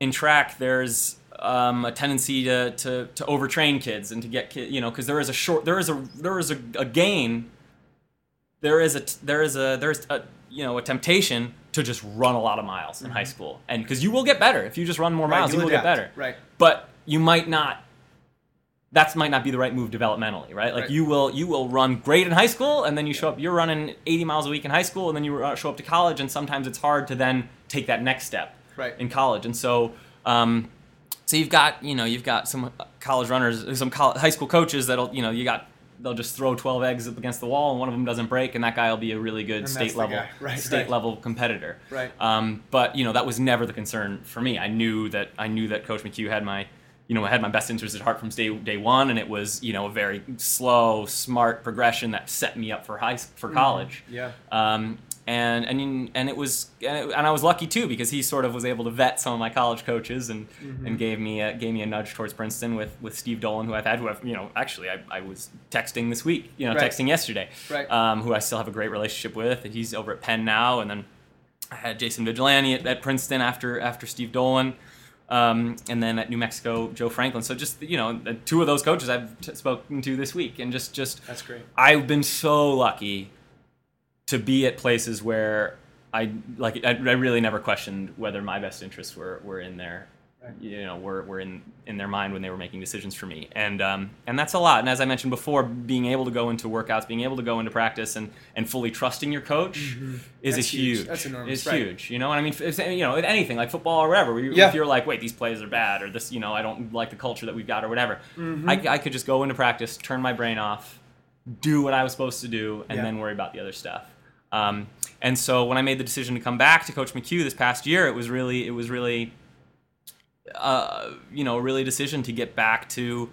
S2: in track there's um, a tendency to, to to overtrain kids and to get kid, you know because there is a short there is a there is a, a gain There is a there is a there's a you know a temptation to just run a lot of miles in high school. And because you will get better. If you just run more miles you will get better.
S1: Right.
S2: but you might not that might not be the right move developmentally right? Like
S1: Right.
S2: you will you will run great in high school and then you show up you're running 80 miles a week in high school and then you uh, show up to college and sometimes it's hard to then take that next step
S1: Right.
S2: in college. And so um, so you've got you know you've got some college runners some col high school coaches that'll you know you got they'll just throw 12 eggs up against the wall and one of them doesn't break and that guy will be a really good
S1: that's
S2: state level. [LAUGHS]
S1: Right,
S2: state
S1: right.
S2: level competitor
S1: Right.
S2: um, but you know that was never the concern for me. I knew that I knew that Coach McHugh had my, you know, had my best interest at heart from day day one, and it was you know a very slow, smart progression that set me up for high for college.
S1: Yeah.
S2: Um, and and and it was and, it, and I was lucky too because he sort of was able to vet some of my college coaches and and gave me a, gave me a nudge towards Princeton with with Steve Dolan who I've had who I've you know actually I, I was texting this week you know
S1: Right.
S2: texting yesterday
S1: Right.
S2: um, who I still have a great relationship with and he's over at Penn now and then I had Jason Vigilante at, at Princeton after after Steve Dolan, um, and then at New Mexico Joe Franklin. So just you know, two of those coaches I've t- spoken to this week, and just just
S1: That's great.
S2: I've been so lucky to be at places where I like I, I really never questioned whether my best interests were, were in there. You know, were, were in, in their mind when they were making decisions for me, and um, and that's a lot. And as I mentioned before, being able to go into workouts, being able to go into practice, and, and fully trusting your coach is
S1: Mm-hmm. That's
S2: a
S1: huge.
S2: huge.
S1: That's enormous,
S2: It's
S1: right.
S2: huge. You know, and I mean, if, if- you know, anything like football or whatever. You,
S1: Yeah.
S2: If you're like, wait, these plays are bad, or this, you know, I don't like the culture that we've got, or whatever.
S1: Mm-hmm.
S2: I, I could just go into practice, turn my brain off, do what I was supposed to do, and
S1: Yeah.
S2: then worry about the other stuff. Um, and so when I made the decision to come back to Coach McHugh this past year, it was really, it was really, uh, you know, really a decision to get back to,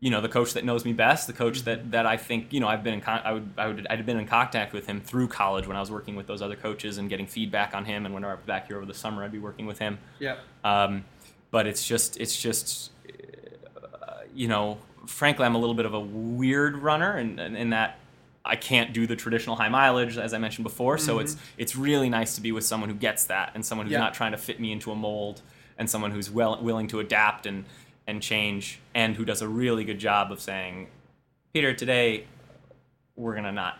S2: you know, the coach that knows me best, the coach that that I think, you know, I've been in, con- I would, I would, I'd been in contact with him through college when I was working with those other coaches and getting feedback on him. And whenever I was back here over the summer, I'd be working with him.
S1: Yeah.
S2: Um, but it's just, it's just, uh, you know, frankly, I'm a little bit of a weird runner, in, in, in that I can't do the traditional high mileage, as I mentioned before. So it's it's really nice to be with someone who gets that, and someone who's
S1: Yeah.
S2: not trying to fit me into a mold, and someone who's well willing to adapt and and change, and who does a really good job of saying, Peter, today we're gonna not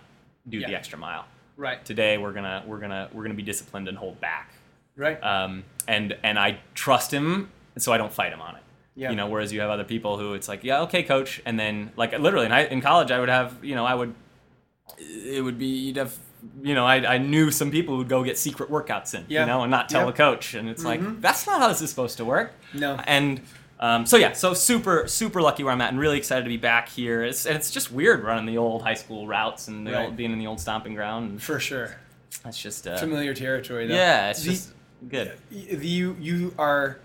S2: do the extra mile.
S1: Right.
S2: Today we're gonna we're gonna we're gonna be disciplined and hold back
S1: Right.
S2: um, and and I trust him, so I don't fight him on it.
S1: Yeah.
S2: You know, whereas you have other people who it's like, yeah, okay, coach, and then like literally in, high- in college, I would have, you know, I would, it would be you'd have, you know, I, I knew some people who would go get secret workouts in,
S1: Yeah.
S2: you know, and not tell
S1: Yeah.
S2: the coach, and it's like that's not how this is supposed to work.
S1: No.
S2: And um, so yeah, so super super lucky where I'm at, and really excited to be back here. It's and it's just weird running the old high school routes and the
S1: Right.
S2: old, being in the old stomping ground. And
S1: For sure.
S2: that's just uh,
S1: Familiar territory though.
S2: yeah, it's
S1: The-
S2: just good.
S1: you you are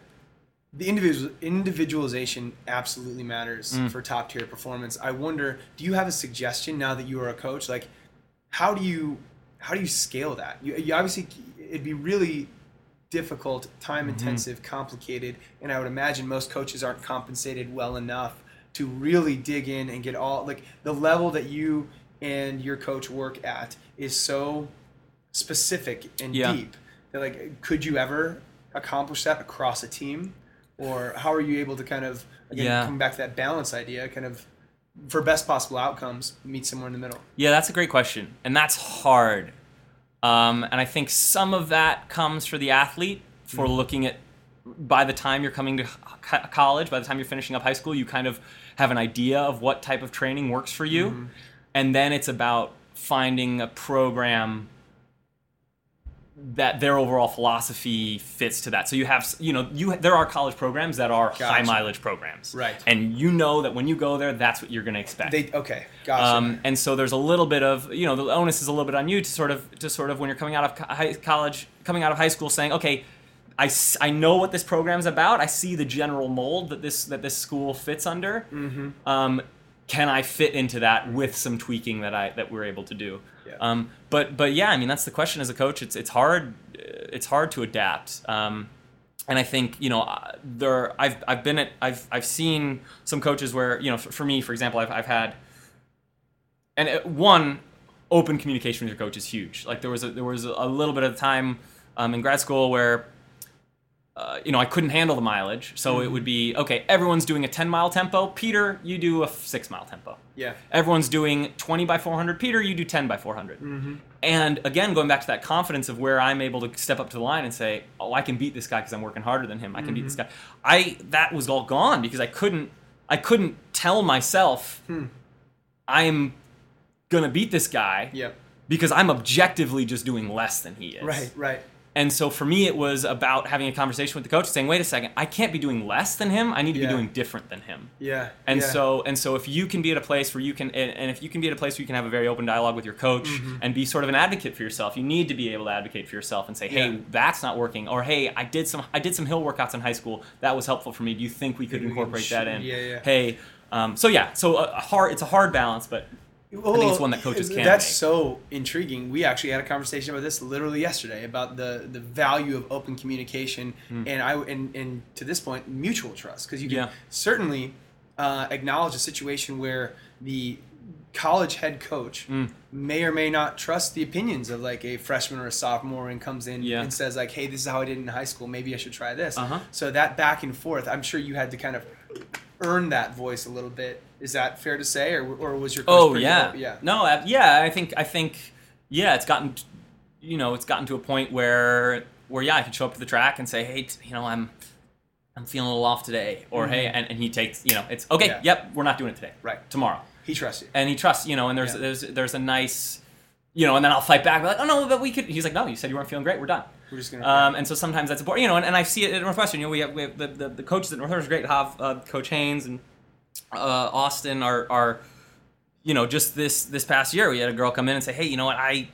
S1: the individual individualization absolutely matters
S2: Mm.
S1: for top tier performance. I wonder, do you have a suggestion now that you are a coach? Like, how do you how do you scale that? You, you obviously it'd be really difficult, time intensive, complicated, and I would imagine most coaches aren't compensated well enough to really dig in and get all like the level that you and your coach work at is so specific and
S2: Yeah.
S1: deep that like could you ever accomplish that across a team or how are you able to kind of again
S2: Yeah.
S1: come back to that balance idea kind of for best possible outcomes meet somewhere in the middle
S2: Yeah, that's a great question, and that's hard. Um, and I think some of that comes for the athlete for looking at by the time you're coming to co- college, by the time you're finishing up high school, you kind of have an idea of what type of training works for you, and then it's about finding a program that their overall philosophy fits to that. So you have, you know, you there are college programs that are high mileage programs,
S1: Right.
S2: And you know that when you go there, that's what you're going to expect.
S1: they okay gotcha
S2: Um, and so there's a little bit of you know the onus is a little bit on you to sort of to sort of when you're coming out of high, college coming out of high school saying okay I, I know what this program's about I see the general mold that this that this school fits under
S1: mm-hmm.
S2: um, can I fit into that with some tweaking that I that we're able to do
S1: Yeah.
S2: um, but but yeah I mean that's the question as a coach it's it's hard it's hard to adapt um, and I think you know uh, there I've I've been at I've I've seen some coaches where you know for, for me for example I've I've had and uh, one open communication with your coach is huge. Like there was a, there was a little bit of time um, in grad school where uh, you know I couldn't handle the mileage, so it would be okay. Everyone's doing a 10 mile tempo. Peter, you do a six mile tempo.
S1: yeah
S2: Everyone's doing 20 by 400. Peter, you do 10 by 400.
S1: mm-hmm.
S2: And again, going back to that confidence of where I'm able to step up to the line and say, "Oh, I can beat this guy because I'm working harder than him. I can beat this guy." I that was all gone because I couldn't I couldn't tell myself
S1: Hmm.
S2: I'm gonna beat this guy because I'm objectively just doing less than he is.
S1: right right
S2: And so for me, it was about having a conversation with the coach, saying, "Wait a second, I can't be doing less than him. I need to
S1: Yeah.
S2: be doing different than him."
S1: yeah
S2: And
S1: yeah.
S2: so and so if you can be at a place where you can and, and if you can be at a place where you can have a very open dialogue with your coach
S1: Mm-hmm.
S2: and be sort of an advocate for yourself, you need to be able to advocate for yourself and say, "Hey,
S1: Yeah.
S2: that's not working," or "Hey, I did some I did some hill workouts in high school. That was helpful for me. Do you think we could
S1: Maybe we can
S2: incorporate that in?"
S1: yeah, yeah.
S2: Hey, um, so yeah, so a a hard it's a hard balance, but
S1: Well,
S2: think it's one that coaches can
S1: That's
S2: make.
S1: so intriguing. We actually had a conversation about this literally yesterday about the the value of open communication and I and and to this point mutual trust because you can.
S2: Yeah.
S1: certainly uh, acknowledge a situation where the college head coach
S2: Mm.
S1: may or may not trust the opinions of like a freshman or a sophomore and comes in
S2: Yeah.
S1: and says like hey this is how I did it in high school maybe I should try this
S2: Uh-huh.
S1: so that back and forth I'm sure you had to kind of earn that voice a little bit is that fair to say or, or was your coach
S2: Oh yeah,
S1: well- yeah
S2: No, uh, yeah. I think I think yeah. It's gotten, you know, it's gotten to a point where where yeah, I can show up to the track and say, hey, t- you know, I'm I'm feeling a little off today, or hey, and, and he takes, you know, it's okay.
S1: Mm-hmm. Yeah.
S2: Yep, we're not doing it today.
S1: Right.
S2: tomorrow,
S1: He trusts you.
S2: and he trusts, you know, and there's
S1: Yeah.
S2: there's there's a nice, you know, and then I'll fight back, like, oh no, but we could. He's like, no, you said you weren't feeling great. We're done.
S1: We're just gonna.
S2: Um, and so sometimes that's important, you know, and, and I see it at Northwestern. You know, we have, we have the, the, the coaches at Northwestern are great. Have uh, Coach Haynes and uh, Austin are, are, you know, just this this past year we had a girl come in and say, hey, you know what, I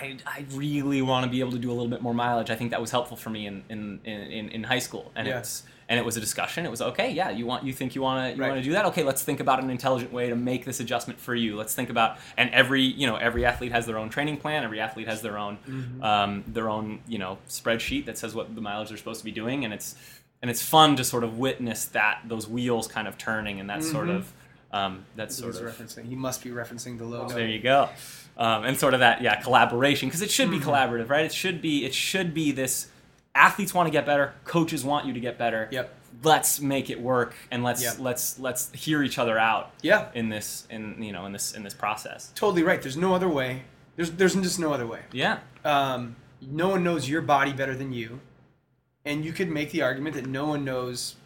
S2: I, I really want to be able to do a little bit more mileage. I think that was helpful for me in in, in, in high school, and
S1: Yeah.
S2: it's and it was a discussion. It was okay, yeah. You want you think you want to you
S1: Right.
S2: want to do that? Okay, let's think about an intelligent way to make this adjustment for you. Let's think about and every you know every athlete has their own training plan. Every athlete has their own
S1: Mm-hmm.
S2: um, their own you know spreadsheet that says what the mileage they're supposed to be doing, and it's and it's fun to sort of witness that those wheels kind of turning and that sort
S1: Mhm.
S2: of um, that
S1: He's
S2: sort of
S1: referencing. He must be referencing the logo.
S2: there you go. Um, and sort of that, yeah, collaboration because it should
S1: Mm-hmm.
S2: be collaborative, right? It should be, it should be this. Athletes want to get better. Coaches want you to get better.
S1: Yep.
S2: Let's make it work, and let's
S1: Yep.
S2: let's let's hear each other out
S1: Yeah.
S2: in this in you know in this in this process.
S1: Totally right. There's no other way. There's there's just no other way.
S2: Yeah.
S1: Um, no one knows your body better than you, and you could make the argument that no one knows,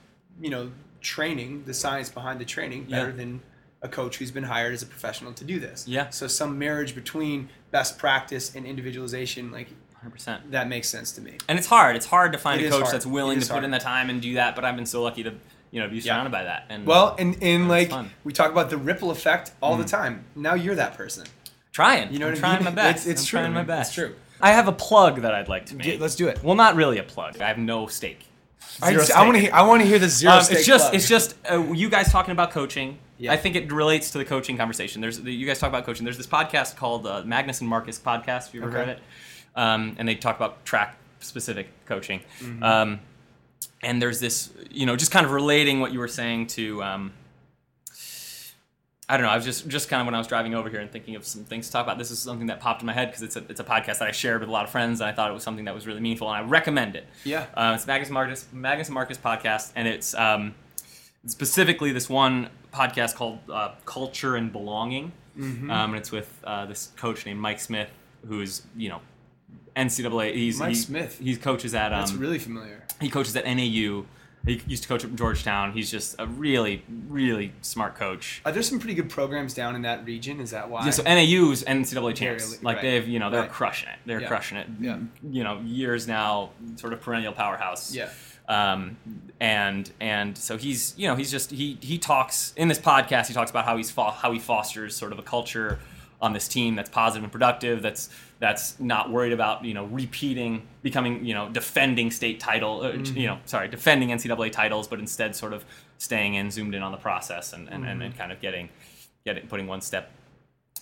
S1: you know, training, the science behind the training, better
S2: Yeah.
S1: than a coach who's been hired as a professional to do this.
S2: Yeah.
S1: So some marriage between best practice and individualization, like
S2: 100%.
S1: that makes sense to me.
S2: And it's hard. It's hard to find
S1: It
S2: a coach
S1: hard.
S2: that's willing to
S1: is
S2: put in the time and do that. But I've been so lucky to you know be
S1: Yeah.
S2: surrounded by that. And
S1: Well, and and
S2: It's
S1: like we talk about the ripple effect all the mm. time. Now you're that person.
S2: trying.
S1: You know
S2: I'm
S1: what I
S2: trying
S1: mean?
S2: my best.
S1: It's- it's
S2: I'm
S1: true,
S2: trying my
S1: man. It's
S2: best.
S1: true.
S2: I have a plug that I'd like to make.
S1: Let's do it.
S2: Well, not really a plug. I have no stake.
S1: I, I want to hear. I want to hear the zero.
S2: Um, it's just
S1: club.
S2: it's just uh, you guys talking about coaching.
S1: Yeah.
S2: I think it relates to the coaching conversation. There's you guys talk about coaching. There's this podcast called uh, Magness and Marcus podcast. Have you ever
S1: Okay.
S2: heard of it? Um, and they talk about track specific coaching.
S1: Mm-hmm.
S2: Um, and there's this, you know, just kind of relating what you were saying to. Um, I don't know. I was just just kind of when I was driving over here and thinking of some things to talk about. This is something that popped in my head because it's a it's a podcast that I shared with a lot of friends, and I thought it was something that was really meaningful, and I recommend it.
S1: yeah.
S2: Uh, it's Magness Marcus Magness Marcus podcast, and it's um, specifically this one podcast called uh, Culture and Belonging,
S1: Mm-hmm.
S2: um, and it's with uh, this coach named Mike Smith, who's you know NCAA. He's
S1: Mike
S2: he,
S1: Smith.
S2: He coaches at um,
S1: That's really familiar.
S2: he coaches at NAU. He used to coach at Georgetown. He's just a really really smart coach.
S1: Are there some pretty good programs down in that region? Is that why?
S2: Yeah, so NAU's and NCAA champs.
S1: Very-
S2: like
S1: right.
S2: they've, you know, they're
S1: Right.
S2: crushing it. They're
S1: Yeah.
S2: crushing it.
S1: Yeah.
S2: You know, years now, sort of perennial powerhouse.
S1: Yeah.
S2: Um, and and so he's, you know, he's just he he talks in this podcast. He talks about how he's fo- how he fosters sort of a culture on this team that's positive and productive. That's that's not worried about you know repeating, becoming you know defending state title. Uh,
S1: Mm-hmm.
S2: You know, sorry, defending NCAA titles, but instead sort of staying in, zoomed in on the process, and and, and, and kind of getting getting putting one step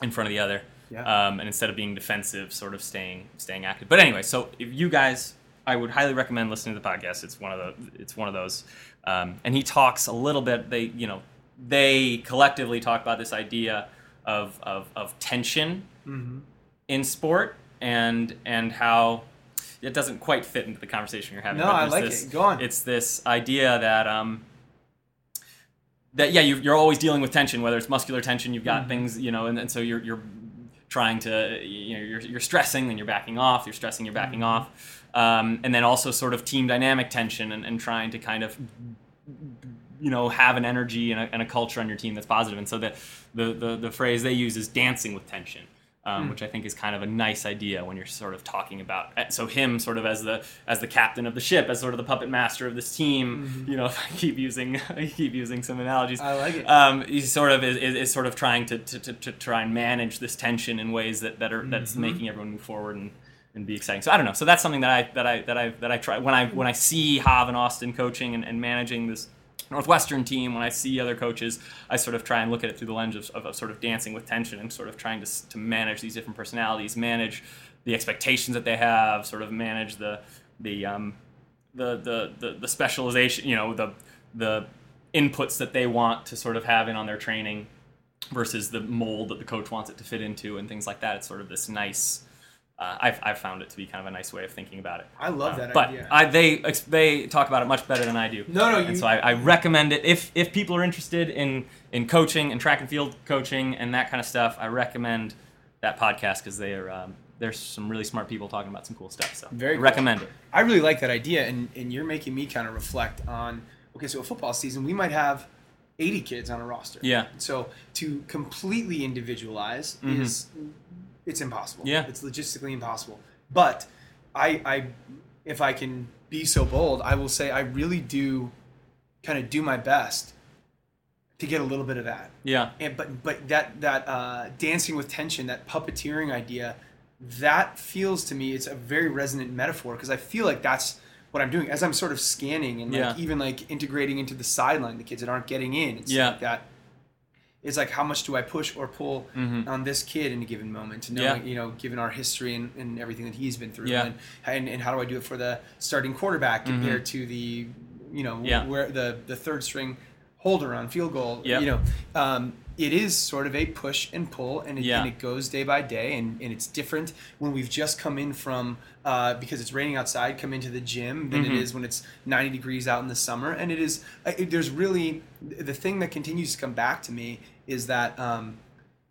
S2: in front of the other.
S1: Yeah.
S2: Um, and instead of being defensive, sort of staying staying active. But anyway, so if you guys, I would highly recommend listening to the podcast. It's one of the it's one of those. Um, and he talks a little bit. They you know they collectively talk about this idea of of, of tension
S1: Mm-hmm.
S2: In sport and and how it doesn't quite fit into the conversation you're having.
S1: No, I like
S2: this-
S1: it. Go on.
S2: It's this idea that um, that yeah, you, you're always dealing with tension, whether it's muscular tension, you've got
S1: Mhm.
S2: things, you know, and, and so you're you're trying to you know you're, you're stressing, then you're backing off, you're stressing, you're backing
S1: Mhm.
S2: off, um, and then also sort of team dynamic tension and, and trying to kind of you know have an energy and a, and a culture on your team that's positive. positive and so the, the the the phrase they use is dancing with tension um,
S1: Hmm.
S2: which I think is kind of a nice idea when you're sort of talking about eh, so him sort of as the as the captain of the ship as sort of the puppet master of this team you know [LAUGHS] if I keep using [LAUGHS] I keep using some analogies
S1: Mm-hmm. I like it.
S2: um, he sort of is, is, is sort of trying to, to, to, to try and manage this tension in ways that, that are that's
S1: Mhm.
S2: making everyone move forward and, and be exciting. So I don't know. So that's something that I that I that I that I try when I when I see Hav and Austin coaching and, and managing this Northwestern team, when I see other coaches, I sort of try and look at it through the lens of, of, of sort of dancing with tension and sort of trying to, to manage these different personalities, manage the expectations that they have, sort of manage the the um, the, the, the, the specialization, you know, the the inputs that they want to sort of have in on their training versus the mold that the coach wants it to fit into and things like that. It's sort of this nice. Uh, I've, I've found it to be kind of a nice way of thinking about it.
S1: I love
S2: Uh,
S1: that
S2: but
S1: idea.
S2: I, they they talk about it much better than I do.
S1: No, no,
S2: and
S1: you-
S2: so I, I recommend it if if people are interested in in coaching and track and field coaching and that kind of stuff. I recommend that podcast because they are um, there's some really smart people talking about some cool stuff. So
S1: Very cool.
S2: recommend it.
S1: I really like that idea, and, and you're making me kind of reflect on okay, so a football season, we might have 80 kids on a roster.
S2: Yeah.
S1: So to completely individualize
S2: Mhm.
S1: is it's impossible.
S2: Yeah.
S1: It's logistically impossible. But I, I, if I can be so bold, I will say I really do kind of do my best to get a little bit of that
S2: Yeah.
S1: and but but that that uh, dancing with tension, that puppeteering idea, that feels to me it's a very resonant metaphor because I feel like that's what I'm doing as I'm sort of scanning and like
S2: Yeah.
S1: even like integrating into the sideline the kids that aren't getting in. It's
S2: Yeah.
S1: like that. It's like how much do I push or pull
S2: Mhm.
S1: on this kid in a given moment,
S2: Yeah.
S1: knowing you know, given our history and, and everything that he's been through,
S2: Yeah.
S1: and, and and how do I do it for the starting quarterback compared to the, you know,
S2: Mm-hmm. Yeah.
S1: where the the third string holder on field goal,
S2: Yep.
S1: you know, um, it is sort of a push and pull, and it,
S2: Yeah.
S1: and it goes day by day, and, and it's different when we've just come in from uh, because it's raining outside, come into the gym than
S2: Mhm.
S1: it is when it's 90 degrees out in the summer, and it is it, there's really the thing that continues to come back to me is that um,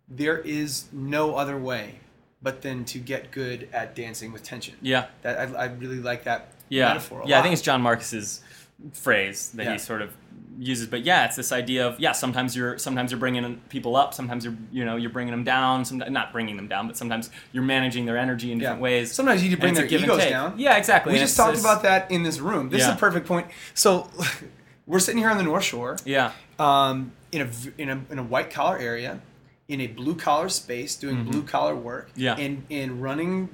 S1: there is no other way but then to get good at dancing with tension.
S2: Yeah.
S1: That I, I really like that
S2: yeah.
S1: metaphor. A
S2: yeah, I think it's John Marcus's phrase that
S1: Yeah.
S2: he sort of uses. But yeah, it's this idea of yeah. Sometimes you're sometimes you're bringing people up. Sometimes you're you know you're bringing them down. Sometimes not bringing them down, but sometimes you're managing their energy in
S1: Yeah.
S2: different ways.
S1: Sometimes you need to bring their egos down.
S2: Yeah, exactly.
S1: We
S2: And
S1: just talked about that in this room. This is a perfect point. So [LAUGHS] we're sitting here on the North Shore,
S2: Yeah.
S1: um, in a in a in a white collar area, in a blue collar space, doing
S2: Mhm.
S1: blue collar work,
S2: Yeah.
S1: and and running,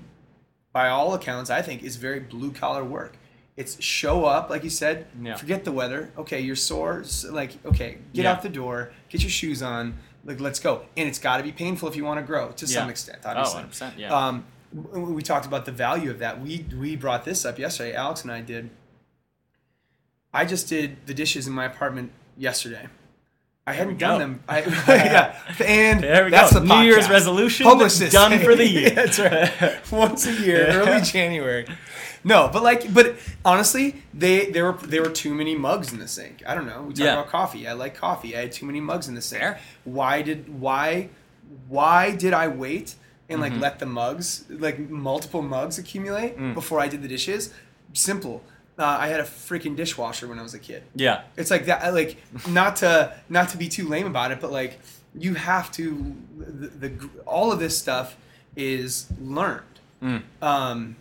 S1: by all accounts, I think is very blue collar work. It's show up, like you said.
S2: Yeah.
S1: Forget the weather. Okay, you're sore. Like, okay, get
S2: Yeah.
S1: out the door, get your shoes on. Like, let's go. And it's got to be painful if you want to grow to some
S2: Yeah.
S1: extent,
S2: Oh,
S1: obviously.
S2: 100%, yeah.
S1: Um, we talked about the value of that. We we brought this up yesterday. Alex and I did. I just did the dishes in my apartment yesterday. I hadn't done them. [LAUGHS] I, [LAUGHS] yeah, and
S2: There we
S1: that's
S2: go.
S1: the
S2: New Year's resolution
S1: Publicist.
S2: done for the year. [LAUGHS]
S1: that's right. Once a year, early January. No, but like, but honestly, they there were there were too many mugs in the sink. I don't know. We talk
S2: Yeah.
S1: about coffee. I like coffee. I had too many mugs in the sink.
S2: Fair.
S1: Why did why why did I wait and like
S2: Mhm.
S1: let the mugs like multiple mugs accumulate
S2: Mm.
S1: before I did the dishes? Simple. Uh, I had a freaking dishwasher when I was a kid.
S2: yeah.
S1: It's like that. Like not to not to be too lame about it, but like you have to. The, the all of this stuff is learned.
S2: Mm.
S1: Um,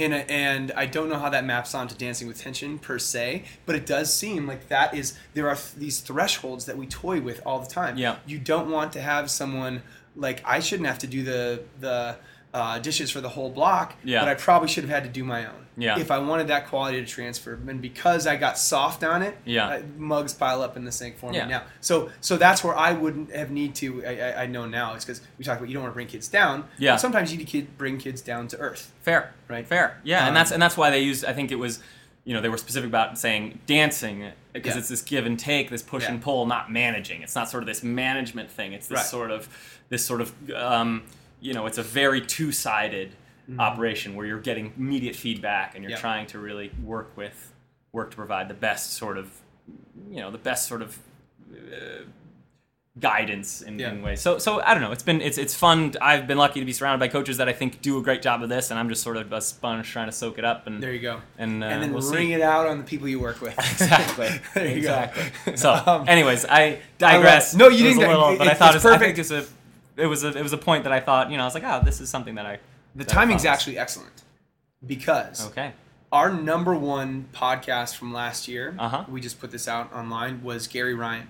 S1: and and I don't know how that maps onto Dancing with Tension per se, but it does seem like that is there are th- these thresholds that we toy with all the time.
S2: Yeah.
S1: You don't want to have someone like I shouldn't have to do the the uh, dishes for the whole block,
S2: Yeah.
S1: but I probably should have had to do my own.
S2: Yeah.
S1: If I wanted that quality to transfer, and because I got soft on it,
S2: Yeah.
S1: uh, mugs pile up in the sink for
S2: Yeah.
S1: me now. So so that's where I wouldn't have need to. I, I, I know now. It's because we talk about you don't want to bring kids down.
S2: Yeah.
S1: But sometimes you need to kid, bring kids down to earth.
S2: Fair,
S1: Right.
S2: Fair, yeah,
S1: Um,
S2: and that's and that's why they used. I think it was, you know, they were specific about saying dancing because
S1: Yeah.
S2: it's this give and take, this push
S1: Yeah.
S2: and pull, not managing. It's not sort of this management thing. It's this
S1: Right.
S2: sort of this sort of um, you know, it's a very two sided operation where you're getting immediate feedback and you're
S1: Mm-hmm.
S2: Trying to really work with work to provide the best sort of you know the best sort of uh, guidance in,
S1: Yeah.
S2: in ways. So so I don't know. It's been it's it's fun. I've been lucky to be surrounded by coaches that I think do a great job of this, and I'm just sort of a sponge trying to soak it up and
S1: There you go.
S2: and, uh,
S1: and then
S2: we'll see.
S1: ring it out on the people you work with. [LAUGHS]
S2: Exactly. [LAUGHS]
S1: there you
S2: exactly.
S1: go.
S2: So, [LAUGHS]
S1: Um,
S2: anyways, I digress.
S1: no, you didn't.
S2: A little,
S1: It-
S2: but I thought
S1: it's
S2: it was, I
S1: perfect.
S2: think it's a it was a it was a point that I thought you know I was like oh this is something that I
S1: the
S2: that I
S1: timing's
S2: follows.
S1: actually excellent because
S2: okay
S1: our number one podcast from last year,
S2: Uh-huh.
S1: we just put this out online, was Gary Ryan.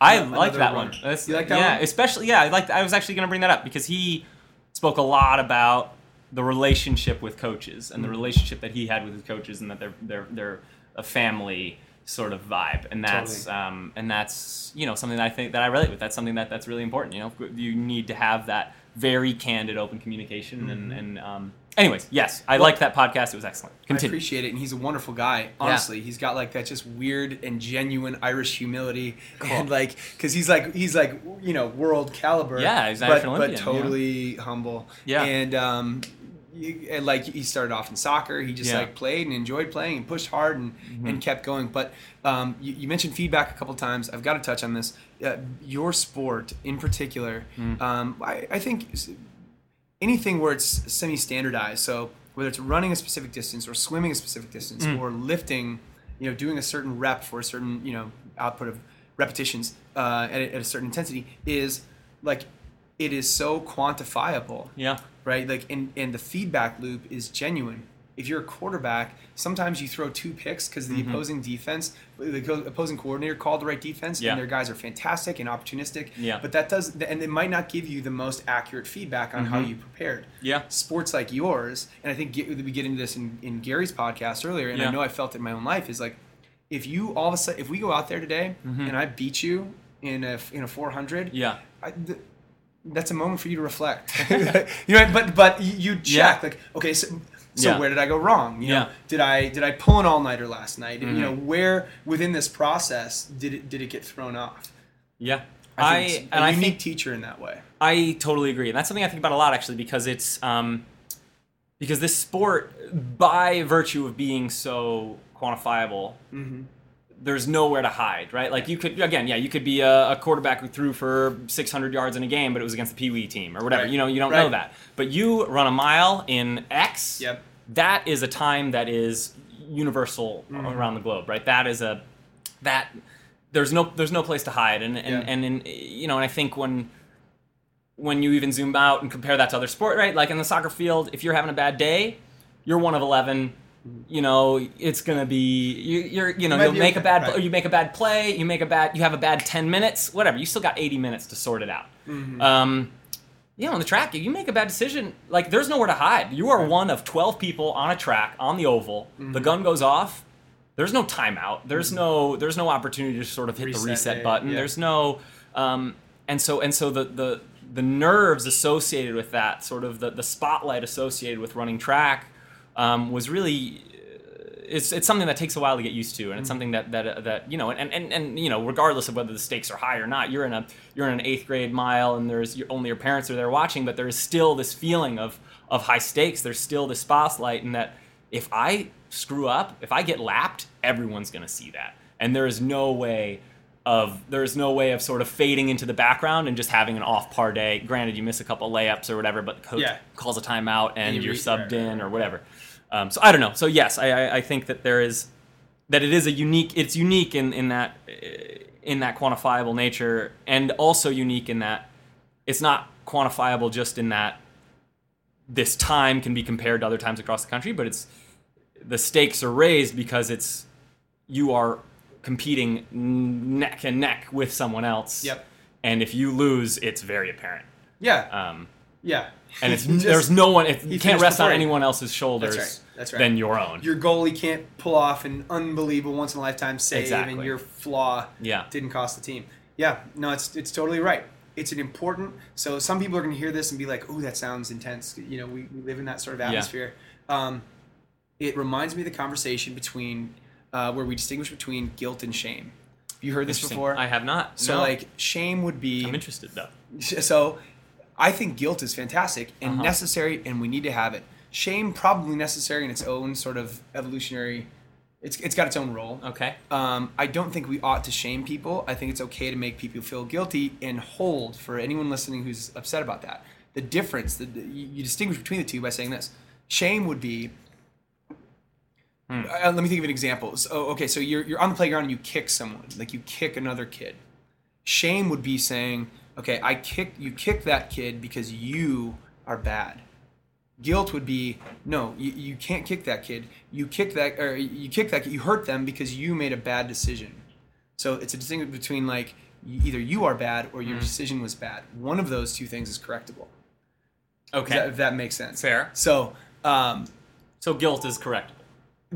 S2: I
S1: Another
S2: like that one. That's-
S1: You like that
S2: yeah,
S1: one?
S2: especially yeah. I like. I was actually going to bring that up because he spoke a lot about the relationship with coaches and the
S1: Mm-hmm.
S2: relationship that he had with his coaches and that they're they're they're a family sort of vibe and that's
S1: Totally.
S2: um, and that's you know something that I think that I relate with. That's something that that's really important. You know, you need to have that very candid, open communication and and um, anyways, yes, I
S1: Mm-hmm. Well,
S2: liked that podcast. It was excellent.
S1: I appreciate it, and he's a wonderful guy. Honestly, he's got like that just weird and genuine Irish humility, and like because he's like he's like you know world caliber.
S2: Yeah, he's
S1: but,
S2: Irish
S1: but
S2: Olympian,
S1: totally humble.
S2: Yeah.
S1: and um, you, like he started off in soccer. He just
S2: Yeah.
S1: like played and enjoyed playing and pushed hard and, and kept going. But um, you, you mentioned feedback a couple times. I've got to touch on this. Uh, your sport in particular, um, I, I think anything where it's semi-standardized. So whether it's running a specific distance or swimming a specific distance
S2: Mm.
S1: or lifting, you know, doing a certain rep for a certain you know output of repetitions uh, at, a, at a certain intensity is like it is so quantifiable
S2: yeah.
S1: right? Like, and, and the feedback loop is genuine. If you're a quarterback, sometimes you throw two picks because the
S2: Mm-hmm.
S1: opposing defense, the opposing coordinator called the right defense,
S2: Yeah.
S1: and their guys are fantastic and opportunistic.
S2: Yeah.
S1: But that does, and it might not give you the most accurate feedback on how
S2: Mhm.
S1: you prepared.
S2: Yeah.
S1: Sports like yours, and I think get, we get into this in, in Gary's podcast earlier, and
S2: Yeah.
S1: I know I felt it in my own life, is like, if you all of a sudden, if we go out there today
S2: Mhm.
S1: and I beat you in a in a 400,
S2: Yeah.
S1: I, th- that's a moment for you to reflect. [LAUGHS] [LAUGHS] you know, but but you- check
S2: Yeah.
S1: like, okay, so, so
S2: Yeah.
S1: where did I go wrong? You know,
S2: Yeah.
S1: did I did I pull an all nighter last night? And, You know,
S2: Mhm.
S1: where within this process did it did it get thrown off?
S2: Yeah.
S1: I,
S2: I, and
S1: a
S2: I
S1: unique
S2: think
S1: teacher in that way.
S2: I totally agree. And that's something I think about a lot actually because it's um, because this sport, by virtue of being so quantifiable,
S1: Mm-hmm.
S2: There's nowhere to hide, right? Like you could again, yeah, you could be a, a quarterback who threw for 600 yards in a game, but it was against the Pee Wee team or whatever.
S1: Right.
S2: You know, you don't know that. But you run a mile in X.
S1: Yep.
S2: That is a time that is universal
S1: Mm-hmm.
S2: around the globe, right? That is a that there's no there's no place to hide, and and
S1: Yeah.
S2: and in, you know, and I think when when you even zoom out and compare that to other sport, right? Like in the soccer field, if you're having a bad day, you're one of eleven. You know, it's gonna be you, you're you know
S1: might
S2: you'll make a bad
S1: right.
S2: you make a bad play, you make a bad you have a bad ten minutes, whatever. You still got eighty minutes to sort it out.
S1: Mm-hmm.
S2: Um, Yeah, on the track, you make a bad decision, like there's nowhere to hide. You are one of 12 people on a track on the oval.
S1: Mm-hmm.
S2: The gun goes off. There's no timeout. There's no there's no opportunity to sort of hit
S1: Reset,
S2: the reset button.
S1: yeah.
S2: There's no um, and so and so the the the nerves associated with that, sort of the the spotlight associated with running track, um, was really it's, it's something that takes a while to get used to, and it's something that that uh, that you know, and, and and you know, regardless of whether the stakes are high or not, you're in a you're in an eighth grade mile, and there's your, only your parents are there watching, but there is still this feeling of of high stakes. There's still this spotlight, and that if I screw up, if I get lapped, everyone's gonna see that, and there is no way of there is no way of sort of fading into the background and just having an off par day. Granted, you miss a couple layups or whatever, but the coach
S1: Yeah.
S2: calls a timeout and,
S1: you
S2: you're
S1: re-
S2: subbed
S1: right, right,
S2: in
S1: right,
S2: or whatever. Um, so I don't know. So yes, I, I, I think that there is that it is a unique. It's unique in in that in that quantifiable nature, and also unique in that it's not quantifiable just in that this time can be compared to other times across the country, but it's the stakes are raised because it's you are competing neck and neck with someone else.
S1: Yep.
S2: And if you lose, it's very apparent.
S1: Yeah,
S2: Um,
S1: yeah.
S2: And it's [LAUGHS]
S1: just-
S2: there's no one you can't rest on anyone else's shoulders
S1: That's right, that's right.
S2: than your own.
S1: your goalie can't pull off an unbelievable once in a lifetime save,
S2: Exactly.
S1: and your flaw
S2: Yeah.
S1: didn't cost the team. Yeah, no, it's it's totally right. It's an important. So some people are going to hear this and be like, "Oh, that sounds intense." You know, we, we live in that sort of
S2: Yeah.
S1: atmosphere. Um, it reminds me of the conversation between uh, where we distinguish between guilt and shame. Have you heard this before?
S2: I have not.
S1: So
S2: no.
S1: like shame would be
S2: I'm interested though. [LAUGHS]
S1: so I think guilt is fantastic and
S2: Uh-huh.
S1: necessary, and we need to have it. Shame probably necessary in its own sort of evolutionary. It's it's got its own role.
S2: Okay.
S1: Um, I don't think we ought to shame people. I think it's okay to make people feel guilty and hold for anyone listening who's upset about that. The difference, the, the- you, distinguish between the two by saying this. Shame would be.
S2: Hmm.
S1: Uh, let me think of an example. So, okay, so you're, you're on the playground and you kick someone, like you kick another kid. Shame would be saying, okay, I kick you kick that kid because you are bad. Guilt would be, no, you, you can't kick that kid. You kick that or you kick that kid, you hurt them because you made a bad decision. So it's a distinction between like either you are bad or your decision was bad. One of those two things is correctable.
S2: Okay.
S1: If that, if that makes sense.
S2: Fair.
S1: So um,
S2: So guilt is correctable.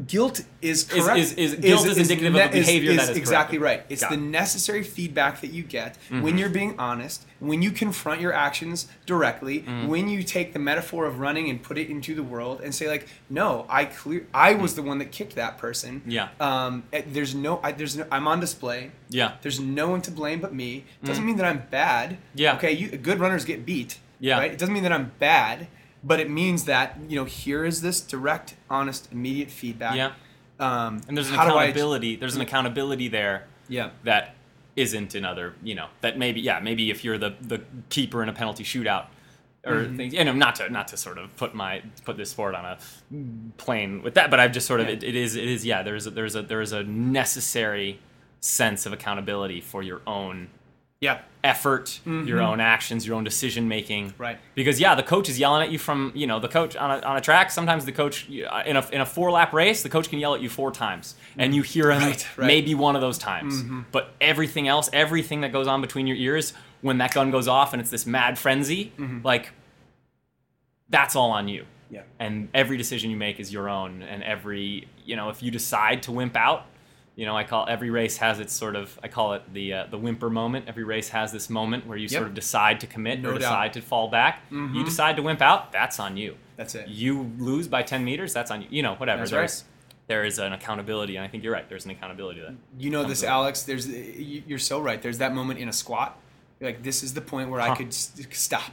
S1: Guilt is correct.
S2: is- is- guilt is indicative of a
S1: ne-
S2: behavior that is
S1: exactly
S2: corrected.
S1: right. It's
S2: Got
S1: the
S2: it. Mm-hmm.
S1: necessary feedback that you get when you're being honest, when you confront your actions directly,
S2: Mm-hmm.
S1: when you take the metaphor of running and put it into the world and say like, no, I clear, I was the one that kicked that person.
S2: Mm. Yeah.
S1: Um, eh, there's no, I, there's no, I'm on display.
S2: Yeah.
S1: There's no one to blame but me. Doesn't mean that I'm bad.
S2: Mm. Yeah.
S1: Okay. You, good runners get beat.
S2: Yeah.
S1: Right. It doesn't mean that I'm bad, but it means that you know here is this direct, honest, immediate feedback.
S2: Yeah.
S1: Um,
S2: And there's an
S1: do I-
S2: accountability. There's an accountability there
S1: yeah.
S2: that isn't in other. You know that maybe yeah maybe if you're the the keeper in a penalty shootout. Or
S1: Mm-hmm.
S2: things, and not to not to sort of put my put this forward on a plane with that, but I've just sort of
S1: Yeah.
S2: it, it is it is yeah there's a, there's a there's a necessary sense of accountability for your own
S1: Yeah.
S2: effort, your own actions, your own decision making.
S1: Mm-hmm. Right.
S2: Because yeah, the coach is yelling at you from you know the coach on a, on a track. Sometimes the coach uh, in a in a four lap race, the coach can yell at you four times, and you hear him
S1: Right, right. Mm-hmm.
S2: maybe one of those times. But everything else, everything that goes on between your ears when that gun goes off and it's this mad frenzy,
S1: Mm-hmm.
S2: like that's all on you.
S1: Yeah.
S2: And every decision you make is your own, and every you know if you decide to wimp out, you know I call every race has its sort of I call it the uh, the whimper moment. Every race has this moment where you
S1: Yep.
S2: sort of decide to commit
S1: No
S2: or
S1: doubt.
S2: decide to fall back.
S1: Mhm.
S2: You decide to wimp out, that's on you.
S1: That's it.
S2: You lose by ten meters, that's on you. You know whatever.
S1: That's
S2: there's there is an accountability, and I think you're right. There's an accountability to that.
S1: You know this. Alex. There's you- you're so right. There's that moment in a squat. You're like this is the point where I could stop.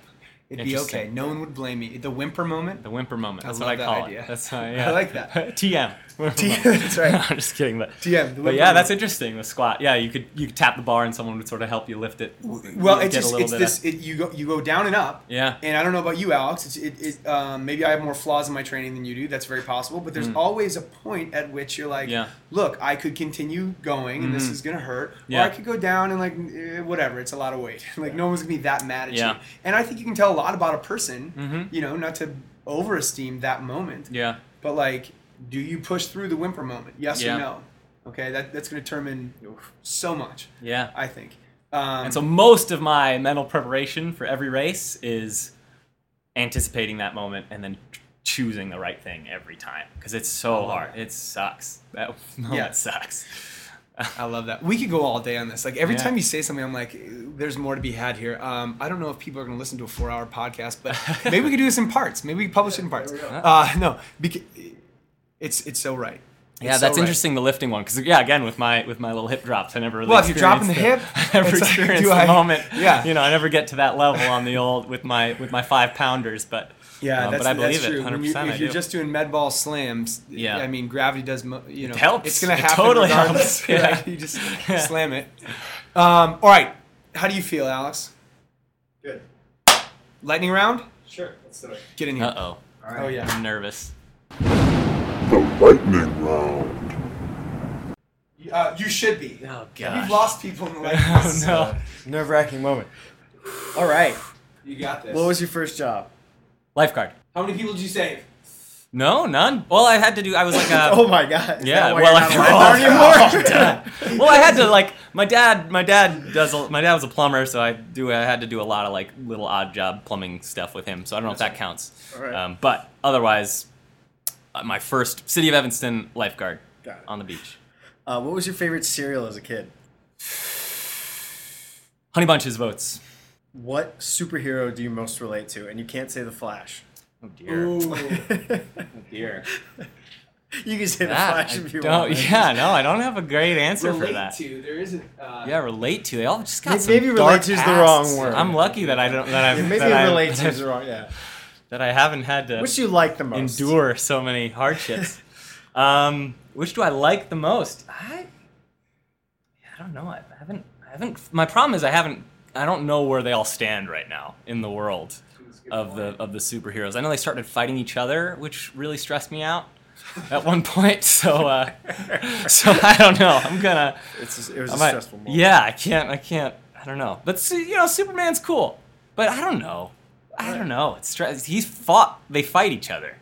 S1: It'd be okay. No one would blame me. The whimper moment.
S2: The whimper moment.
S1: I
S2: That's
S1: love
S2: what I
S1: that
S2: call
S1: idea.
S2: it. That's uh, [LAUGHS]
S1: I
S2: yeah.
S1: like that. [LAUGHS]
S2: TM. Whimper
S1: TM,
S2: moment.
S1: that's right.
S2: I'm just kidding, but But yeah, that's interesting. The squat. Yeah, you could you could tap the bar and someone would sort of help you lift it.
S1: Well, it's just it's this.
S2: of-
S1: It, you go you go down and up.
S2: yeah.
S1: And I don't know about you, Alex. It's, it, it, um, maybe I have more flaws in my training than you do. That's very possible. But there's always a point at which you're like,
S2: Mm. Yeah.
S1: look, I could continue going, and this
S2: Mhm.
S1: is gonna hurt,
S2: Yeah.
S1: or I could go down and like eh, whatever. It's a lot of weight. [LAUGHS] like no one's gonna be that mad at
S2: Yeah.
S1: you. And I think you can tell a lot about a person.
S2: Mhm.
S1: You know, not to overesteem that moment,
S2: Yeah.
S1: but like, do you push through the whimper moment? Yes
S2: Yeah.
S1: or no? Okay, that that's gonna determine so much.
S2: Yeah.
S1: I think. Um,
S2: And so most of my mental preparation for every race is anticipating that moment and then choosing the right thing every time because it's so hard. It sucks. That [LAUGHS]
S1: Yeah.
S2: sucks.
S1: I love that. We could go all day on this. Like every
S2: Yeah.
S1: time you say something, I'm like, there's more to be had here. Um, I don't know if people are going to listen to a four-hour podcast, but [LAUGHS] maybe we could do this in parts. Maybe we could publish it in parts.
S3: there we go.
S1: Uh, no, because it's it's so right.
S2: Yeah,
S1: It's so
S2: that's
S1: right.
S2: interesting. The lifting one, because yeah, again with my with my little hip drops, I never really.
S1: Well, if you're dropping the
S2: experienced
S1: hip, [LAUGHS]
S2: I never
S1: it's like,
S2: the
S1: I-
S2: moment.
S1: Yeah.
S2: you know, I never get to that level on the old with my with my five pounders, but
S1: Yeah,
S2: um,
S1: that's,
S2: but I believe
S1: that's true.
S2: it, hundred
S1: When you, if
S2: I
S1: you're
S2: do.
S1: just doing med ball slams,
S2: Yeah.
S1: I mean gravity does. Mo- you know,
S2: helps.
S1: It's gonna
S2: It
S1: happen
S2: totally
S1: regardless.
S2: helps. [LAUGHS] Yeah.
S1: right? You just [LAUGHS] slam it. Um, all right, how do you feel, Alex?
S3: Good.
S1: Lightning round.
S3: Sure. Let's do it.
S1: Get in here.
S2: uh oh,
S3: All right.
S1: Oh yeah.
S2: I'm nervous.
S4: The lightning round.
S1: Uh, you should be.
S2: Oh
S1: We've lost people in the [LAUGHS] lightning.
S2: Oh no, [LAUGHS]
S5: Nerve wracking moment. All right.
S1: You got this.
S5: What was your first job?
S2: lifeguard.
S1: How many people did you save?
S2: No, none. Well, I had to do. I was like a. [LAUGHS]
S5: oh my god.
S2: Yeah, well,
S5: you're
S2: I-
S5: not a lifeguard anymore?
S2: well, I had to like my dad. My dad does. A, my dad was a plumber, so I do. I had to do a lot of like little odd job plumbing stuff with him. So I don't know if that counts.
S5: All right.
S2: Um, but otherwise, my first city of Evanston lifeguard
S5: Got it.
S2: on the beach.
S5: Uh, what was your favorite cereal as a kid? [SIGHS]
S2: Honey Bunches of Oats.
S5: What superhero do you most relate to? And you can't say the Flash.
S2: Oh dear.
S1: Ooh.
S2: Oh [LAUGHS] dear.
S5: you can say the
S2: That,
S5: Flash
S2: I
S5: if you
S2: don't,
S5: want. [LAUGHS]
S2: yeah, no, I don't have a great answer for that.
S1: relate
S2: that.
S1: to. There isn't. Uh,
S2: Yeah, relate to. They all just got
S5: Maybe-
S2: some
S5: maybe relate
S2: dark
S5: to is the wrong word.
S2: I'm lucky that I don't. That I
S5: Yeah, maybe
S2: that
S5: relate
S2: that
S5: to is [LAUGHS] the wrong. Yeah.
S2: That I haven't had to.
S5: Which do you like the most?
S2: endure so many hardships. [LAUGHS] um, which do I like the most? I, I don't know. I haven't. I haven't. My problem is I haven't. I don't know where they all stand right now in the world of the of the superheroes. I know they started fighting each other, which really stressed me out at one point. [LAUGHS] So, uh, [LAUGHS] so I don't know. I'm gonna.
S5: It's just, it was a
S2: might-
S5: stressful moment.
S2: Yeah, I can't. I can't. I don't know. But you know, Superman's cool. But I don't know. I don't know. It's stress. He's fought. They fight each other.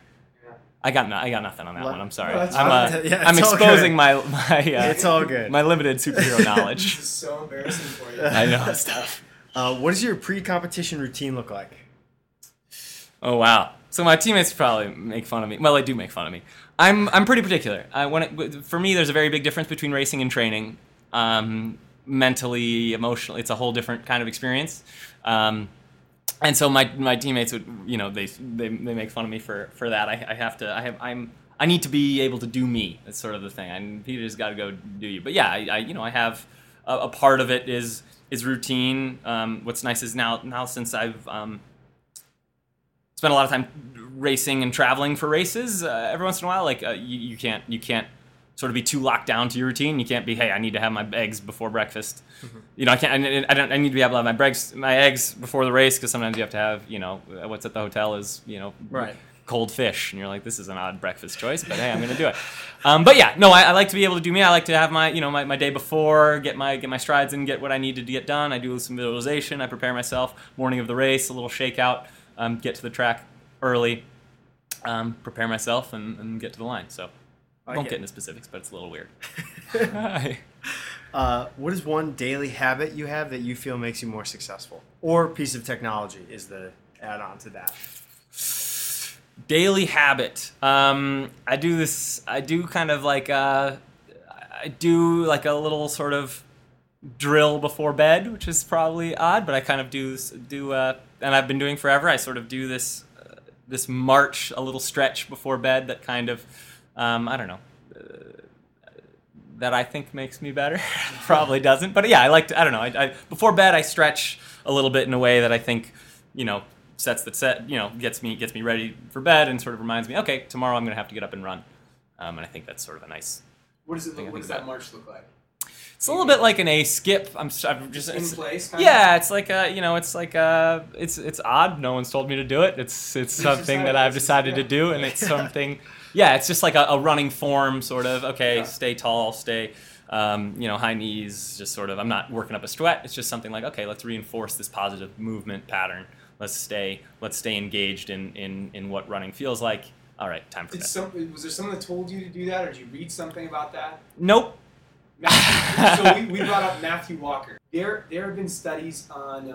S2: I got no, I got nothing on that
S5: Well,
S2: one. I'm sorry.
S1: no,
S2: I'm, uh. [LAUGHS]
S5: Yeah,
S2: I'm exposing
S5: good.
S2: my my uh, [LAUGHS]
S5: It's all good.
S2: my limited superhero [LAUGHS] knowledge.
S1: This is so embarrassing for you.
S2: I know it's tough.
S5: Uh, what does your pre-competition routine look like?
S2: Oh wow. So my teammates probably make fun of me. Well, they do make fun of me. I'm I'm pretty particular. I, when it, for me, there's a very big difference between racing and training. Um, mentally, emotionally, it's a whole different kind of experience. Um, and so my my teammates would you know they they, they make fun of me for for that. I, I have to I have I'm I need to be able to do me. That's sort of the thing. I Peter's got to go do you. But yeah, I, I you know I have a, a part of it is is routine. Um, what's nice is now now since I've um, spent a lot of time racing and traveling for races uh, every once in a while like uh, you, you can't you can't sort of be too locked down to your routine. You can't be hey i need to have my eggs before breakfast. You know i can't I, I don't i need to be able to have my breaks my eggs before the race because sometimes you have to have you know what's at the hotel is you know
S5: Right.
S2: cold fish and you're like this is an odd breakfast choice but hey i'm gonna do it. Um, but yeah no I, I like to be able to do me. I like to have my you know my, my day before get my get my strides and get what i needed to get done. I do some visualization. I prepare myself. Morning of the race a little shakeout um, get to the track early um, prepare myself and, and get to the line. So I won't
S5: get
S2: into specifics but it's a little weird [LAUGHS] [LAUGHS]
S5: Uh, what is one daily habit you have that you feel makes you more successful? Or piece of technology is the add-on to that.
S2: daily habit. Um, I do this. I do kind of like uh, I do like a little sort of drill before bed, which is probably odd, but I kind of do do uh, and I've been doing forever. I sort of do this uh, this march, a little stretch before bed that kind of um, I don't know. uh, That I think makes me better. [LAUGHS] Probably doesn't, but yeah, I like to. I don't know. I, I, before bed, I stretch a little bit in a way that I think, you know, sets the set. You know, gets me gets me ready for bed and sort of reminds me, okay, tomorrow I'm gonna have to get up and run. Um, and I think that's sort of a nice.
S1: What does it look? What does that march look like?
S2: It's a little bit like an A skip. I'm, I'm just
S1: in place. Kind
S2: Yeah, it's like a you know, it's like a it's it's odd. No one's told me to do it. It's it's something that I've decided to do, and it's [LAUGHS] something. Yeah, it's just like a, a running form, sort of. Okay,
S1: Yeah.
S2: stay tall, stay. Um, you know, high knees, just sort of. I'm not working up a sweat. It's just something like, okay, let's reinforce this positive movement pattern. Let's stay, let's stay engaged in in in what running feels like. All right, time for bed.
S1: was there someone that told you to do that, or did you read something about that?
S2: Nope.
S1: Matthew, so we, [LAUGHS] we brought up Matthew Walker. There there have been studies on,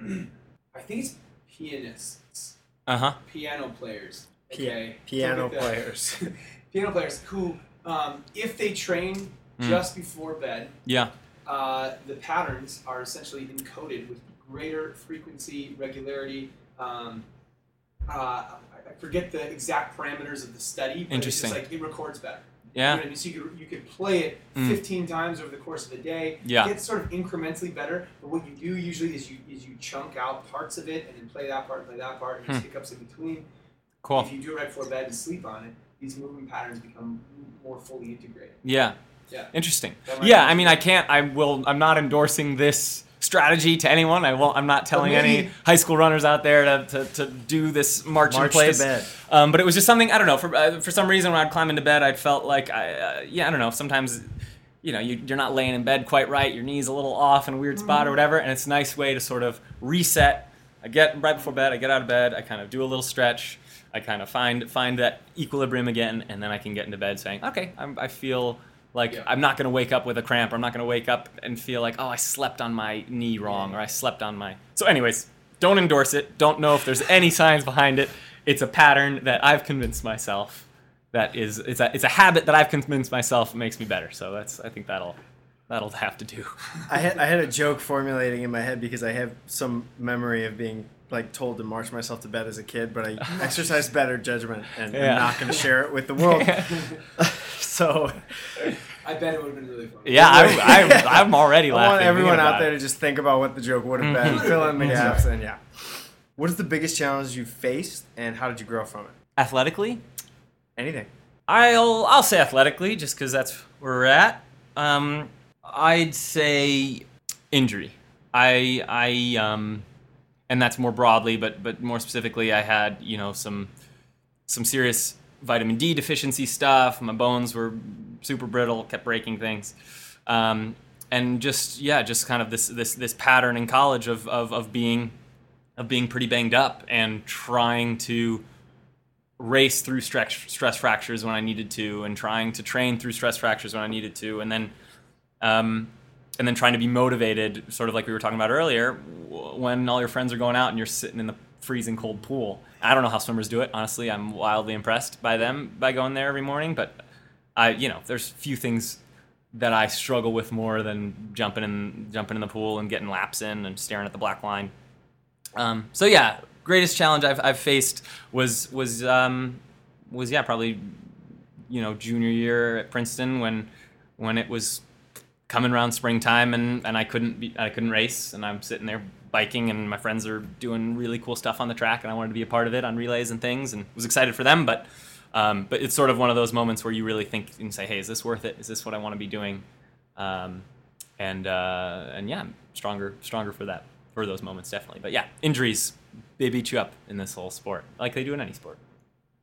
S1: um, [CLEARS THROAT] I think it's pianists
S2: Uh huh.
S1: piano players.
S5: Pi-
S1: Okay,
S5: piano
S1: Look
S5: players. [LAUGHS]
S1: piano players who, um, if they train
S2: Mm.
S1: just before bed,
S2: Yeah.
S1: uh, the patterns are essentially encoded with greater frequency, regularity. Um, uh, I I forget the exact parameters of the study, but
S2: Interesting.
S1: it's just like it records better.
S2: Yeah.
S1: You know I mean? So you could, you could play it
S2: Mm.
S1: 15 times over the course of the day.
S2: Yeah.
S1: Get sort of incrementally better. But what you do usually is you is you chunk out parts of it and then play that part, and play that part, and there's
S2: Hmm.
S1: hiccups in between.
S2: Cool.
S1: If you do it right before bed and sleep on it, these movement patterns become more fully integrated.
S2: Yeah.
S1: Yeah.
S2: Interesting. Yeah, I mean, I can't. I will. I'm not endorsing this strategy to anyone. I won't. I'm not telling any high school runners out there to, to, to do this march, in place.
S5: to bed.
S2: Um, but it was just something I don't know. For uh, for some reason, when I'd climb into bed, I'd felt like I uh, yeah I don't know. Sometimes you know you, you're not laying in bed quite right. Your knees a little off in a weird spot or whatever, and it's a nice way to sort of reset. I get right before bed. I get out of bed. I kind of do a little stretch. I kind of find find that equilibrium again, and then I can get into bed saying, okay, I'm, I feel like
S1: Yeah.
S2: I'm not going to wake up with a cramp. I'm not going to wake up and feel like, oh, I slept on my knee wrong, or I slept on my. So, anyways, don't endorse it. Don't know if there's any science behind it. It's a pattern that I've convinced myself that is it's a it's a habit that I've convinced myself makes me better. So that's I think that'll that'll have to do.
S5: I had I had a joke formulating in my head because I have some memory of being like told to march myself to bed as a kid, but I [LAUGHS] exercised better judgment and
S2: Yeah.
S5: I'm not going to share it with the world. [LAUGHS] [LAUGHS] so
S1: I bet it would have been really fun.
S2: Yeah, I, I, I'm already
S5: I
S2: laughing.
S5: want everyone out there
S2: it.
S5: to just think about what the joke would have been, fill in the gaps, and yeah. What is the biggest challenge you faced, and how did you grow from it?
S2: athletically.
S5: Anything.
S2: I'll I'll say athletically, just because that's where we're at. Um, I'd say injury. I I um, and that's more broadly, but but more specifically, I had you know some some serious vitamin D deficiency stuff. My bones were super brittle, kept breaking things, um, and just yeah, just kind of this this this pattern in college of of of being of being pretty banged up and trying to race through stress, stress fractures when I needed to, and trying to train through stress fractures when I needed to, and then, um, and then trying to be motivated, sort of like we were talking about earlier, when all your friends are going out and you're sitting in the freezing cold pool. I don't know how swimmers do it. Honestly, I'm wildly impressed by them by going there every morning. But I, you know, there's few things that I struggle with more than jumping in jumping in the pool and getting laps in and staring at the black line. Um, so yeah, greatest challenge I've, I've faced was was um, was yeah probably you know junior year at Princeton when when it was coming around springtime and, and I couldn't be I couldn't race and I'm sitting there biking and my friends are doing really cool stuff on the track and I wanted to be a part of it on relays and things and was excited for them but um, but it's sort of one of those moments where you really think and say hey is this worth it? Is this what I want to be doing? Um, and uh, and yeah I'm stronger stronger for that for those moments definitely. But yeah injuries they beat you up in this whole sport like they do in any sport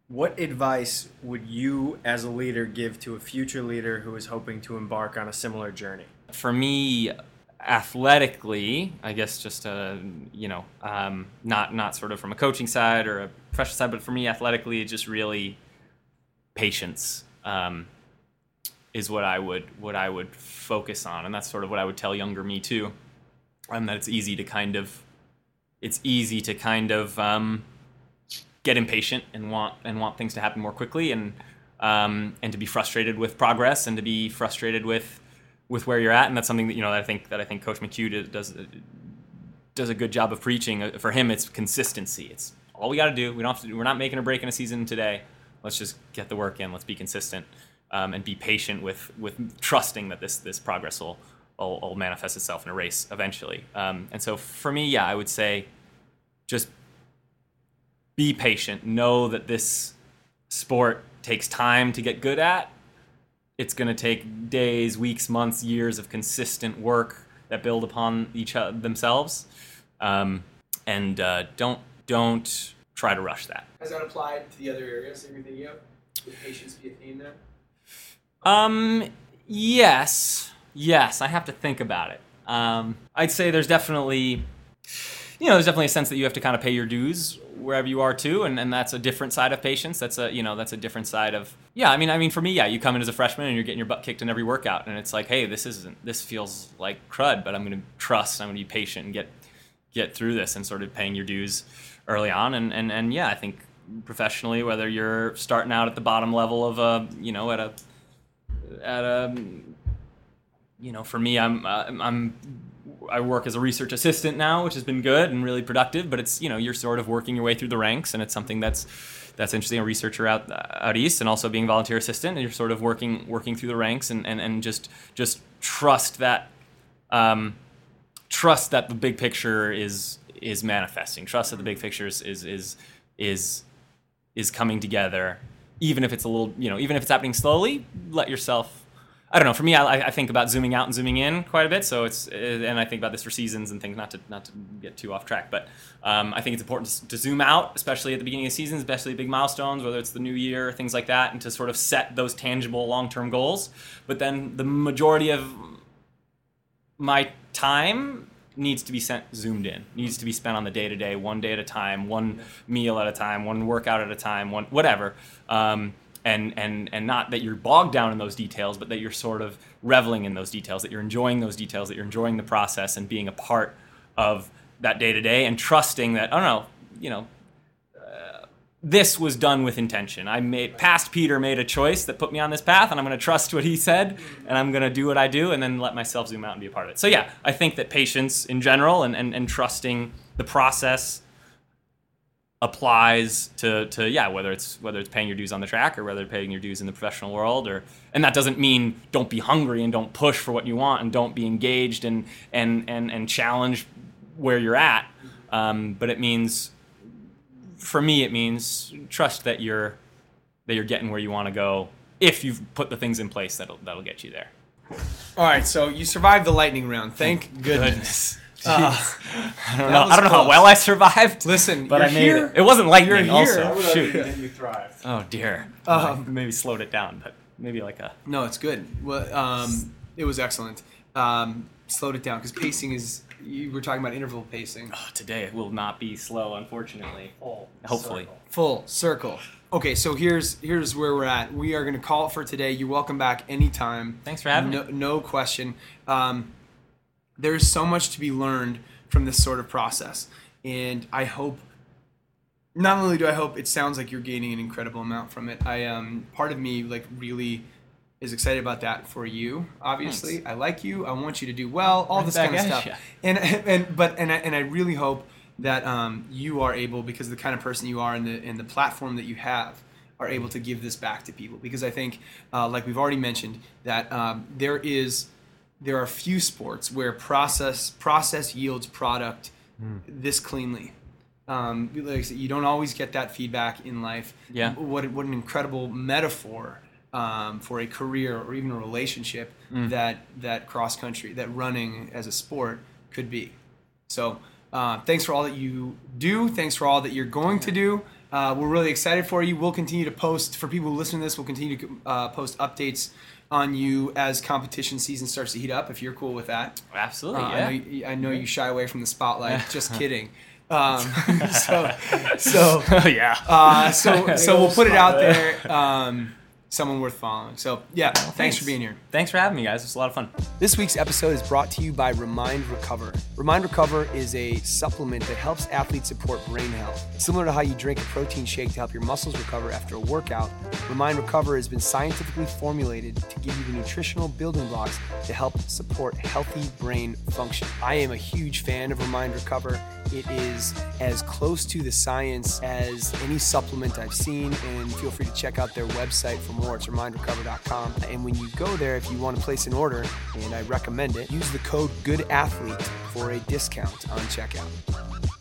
S5: What advice would you, as a leader, give to a future leader who is hoping to embark on a similar journey?
S2: for me athletically i guess just uh you know um not not sort of from a coaching side or a professional side but for me athletically just really patience um is what i would what i would focus on and that's sort of what i would tell younger me too um that it's easy to kind of it's easy to kind of um get impatient and want and want things to happen more quickly and um, and to be frustrated with progress and to be frustrated with with where you're at and that's something that you know that I think that I think Coach McHugh does does a good job of preaching. Uh, For him, it's consistency. It's all we got to do. We don't have to. We're not making a break in a season today. Let's just get the work in. Let's be consistent um, and be patient with with trusting that this this progress will will, will manifest itself in a race eventually. Um, and so for me, yeah, I would say just be patient. Know that this sport takes time to get good at. It's going to take days, weeks, months, years of consistent work that build upon each other themselves. Um, and uh, don't don't try to rush that.
S1: Has that applied to the other areas that you're thinking of? Would patience be a theme there?
S2: Um, yes, yes. I have to think about it. Um, I'd say there's definitely, you know, there's definitely a sense that you have to kind of pay your dues wherever you are too, and, and that's a different side of patience. That's a you know that's a different side of yeah. I mean, I mean for me, yeah, you come in as a freshman and you're getting your butt kicked in every workout, and it's like, hey, this isn't this feels like crud, but I'm to trust. I'm to be patient and get get through this and sort of paying your dues early on. And and and yeah, I think professionally, whether you're starting out at the bottom level of a you know at a at a you know for me I'm uh, I'm I work as a research assistant now, which has been good and really productive. But it's you know you're sort of working your way through the ranks, and it's something that's that's interesting. A researcher out out east, and also being volunteer assistant, and you're sort of working working through the ranks, and and, and just just trust that um, trust that the big picture is is manifesting. Trust that the big picture is is is is, is coming together, even if it's a little you know even if it's happening slowly. Let yourself I don't know. For me, I, I, think about zooming out and zooming in quite a bit. So it's and I think about this for seasons and things. Not to not to get too off track, but um, I think it's important to, to, zoom out, especially at the beginning of seasons, especially big milestones, whether it's the new year, things like that, and to sort of set those tangible long term goals. But then the majority of my time needs to be sent zoomed in needs to be spent on the day to day one day at a time one meal at a time one workout at a time one whatever um, and and and not that you're bogged down in those details, but that you're sort of reveling in those details, that you're enjoying those details, that you're enjoying the process and being a part of that day to day, and trusting that oh no, you know. Uh, this was done with intention. I made past Peter made a choice that put me on this path, and I'm going to trust what he said, and I'm going to do what I do, and then let myself zoom out and be a part of it. So yeah, I think that patience in general and, and, and trusting the process applies to, to yeah whether it's whether it's paying your dues on the track or whether paying your dues in the professional world or and that doesn't mean don't be hungry and don't push for what you want and don't be engaged and and and, and challenge where you're at. Um, but it means for me it means trust that you're that you're getting where you want to go if you've put the things in place that'll that'll get you there.
S1: All right so you survived the lightning round. Thank goodness.
S2: Uh, [LAUGHS] I don't know. I don't know how well I survived.
S1: Listen,
S2: but I made
S1: here.
S2: it. It wasn't lightning.
S1: You're here.
S2: Also, shoot.
S3: you thrived.
S2: Oh dear.
S1: Um,
S2: maybe slowed it down, but maybe like a.
S1: No, it's good. Well, um, it was excellent. Um, slowed it down because pacing is. You were talking about interval pacing.
S2: Oh, today it will not be slow, unfortunately.
S3: Full
S2: Hopefully.
S3: circle.
S1: Full circle. Okay, so here's here's where we're at. We are going to call it for today. You're welcome back anytime.
S2: Thanks for having
S1: no,
S2: me.
S1: No question. Um, there's so much to be learned from this sort of process, and I hope. Not only do I hope it sounds like you're gaining an incredible amount from it, I um part of me like really is excited about that for you. Obviously,
S2: Thanks.
S1: I like you. I want you to do well. All
S2: Right
S1: this kind of stuff.
S2: ya.
S1: And and but and I, and I really hope that um, you are able because of the kind of person you are and the and the platform that you have are able to give this back to people because I think uh, like we've already mentioned that um, there is there are few sports where process process yields product this cleanly. Um, like I said, you don't always get that feedback in life.
S2: Yeah.
S1: What what an incredible metaphor um, for a career or even a relationship
S2: Mm.
S1: that that cross country that running as a sport could be. So uh, thanks for all that you do. Thanks for all that you're going to do. Uh, we're really excited for you. We'll continue to post for people who listen to this. We'll continue to uh, post updates on you as competition season starts to heat up. If you're cool with that.
S2: Absolutely,
S1: Uh,
S2: yeah.
S1: I, know you, I know you shy away from the spotlight. [LAUGHS] Just kidding. Um, [LAUGHS] so, [LAUGHS] so,
S2: yeah.
S1: uh, so, so we'll put it out there. Um, someone worth following. So, yeah, thanks for being here.
S2: Thanks for having me, guys. It's a lot of fun.
S1: This week's episode is brought to you by Remind Recover. Remind Recover is a supplement that helps athletes support brain health. Similar to how you drink a protein shake to help your muscles recover after a workout, Remind Recover has been scientifically formulated to give you the nutritional building blocks to help support healthy brain function. I am a huge fan of Remind Recover. It is as close to the science as any supplement I've seen, and feel free to check out their website for more. It's remindrecover.com. And when you go there, if you want to place an order, and I recommend it, use the code GOODATHLETE for a discount on checkout.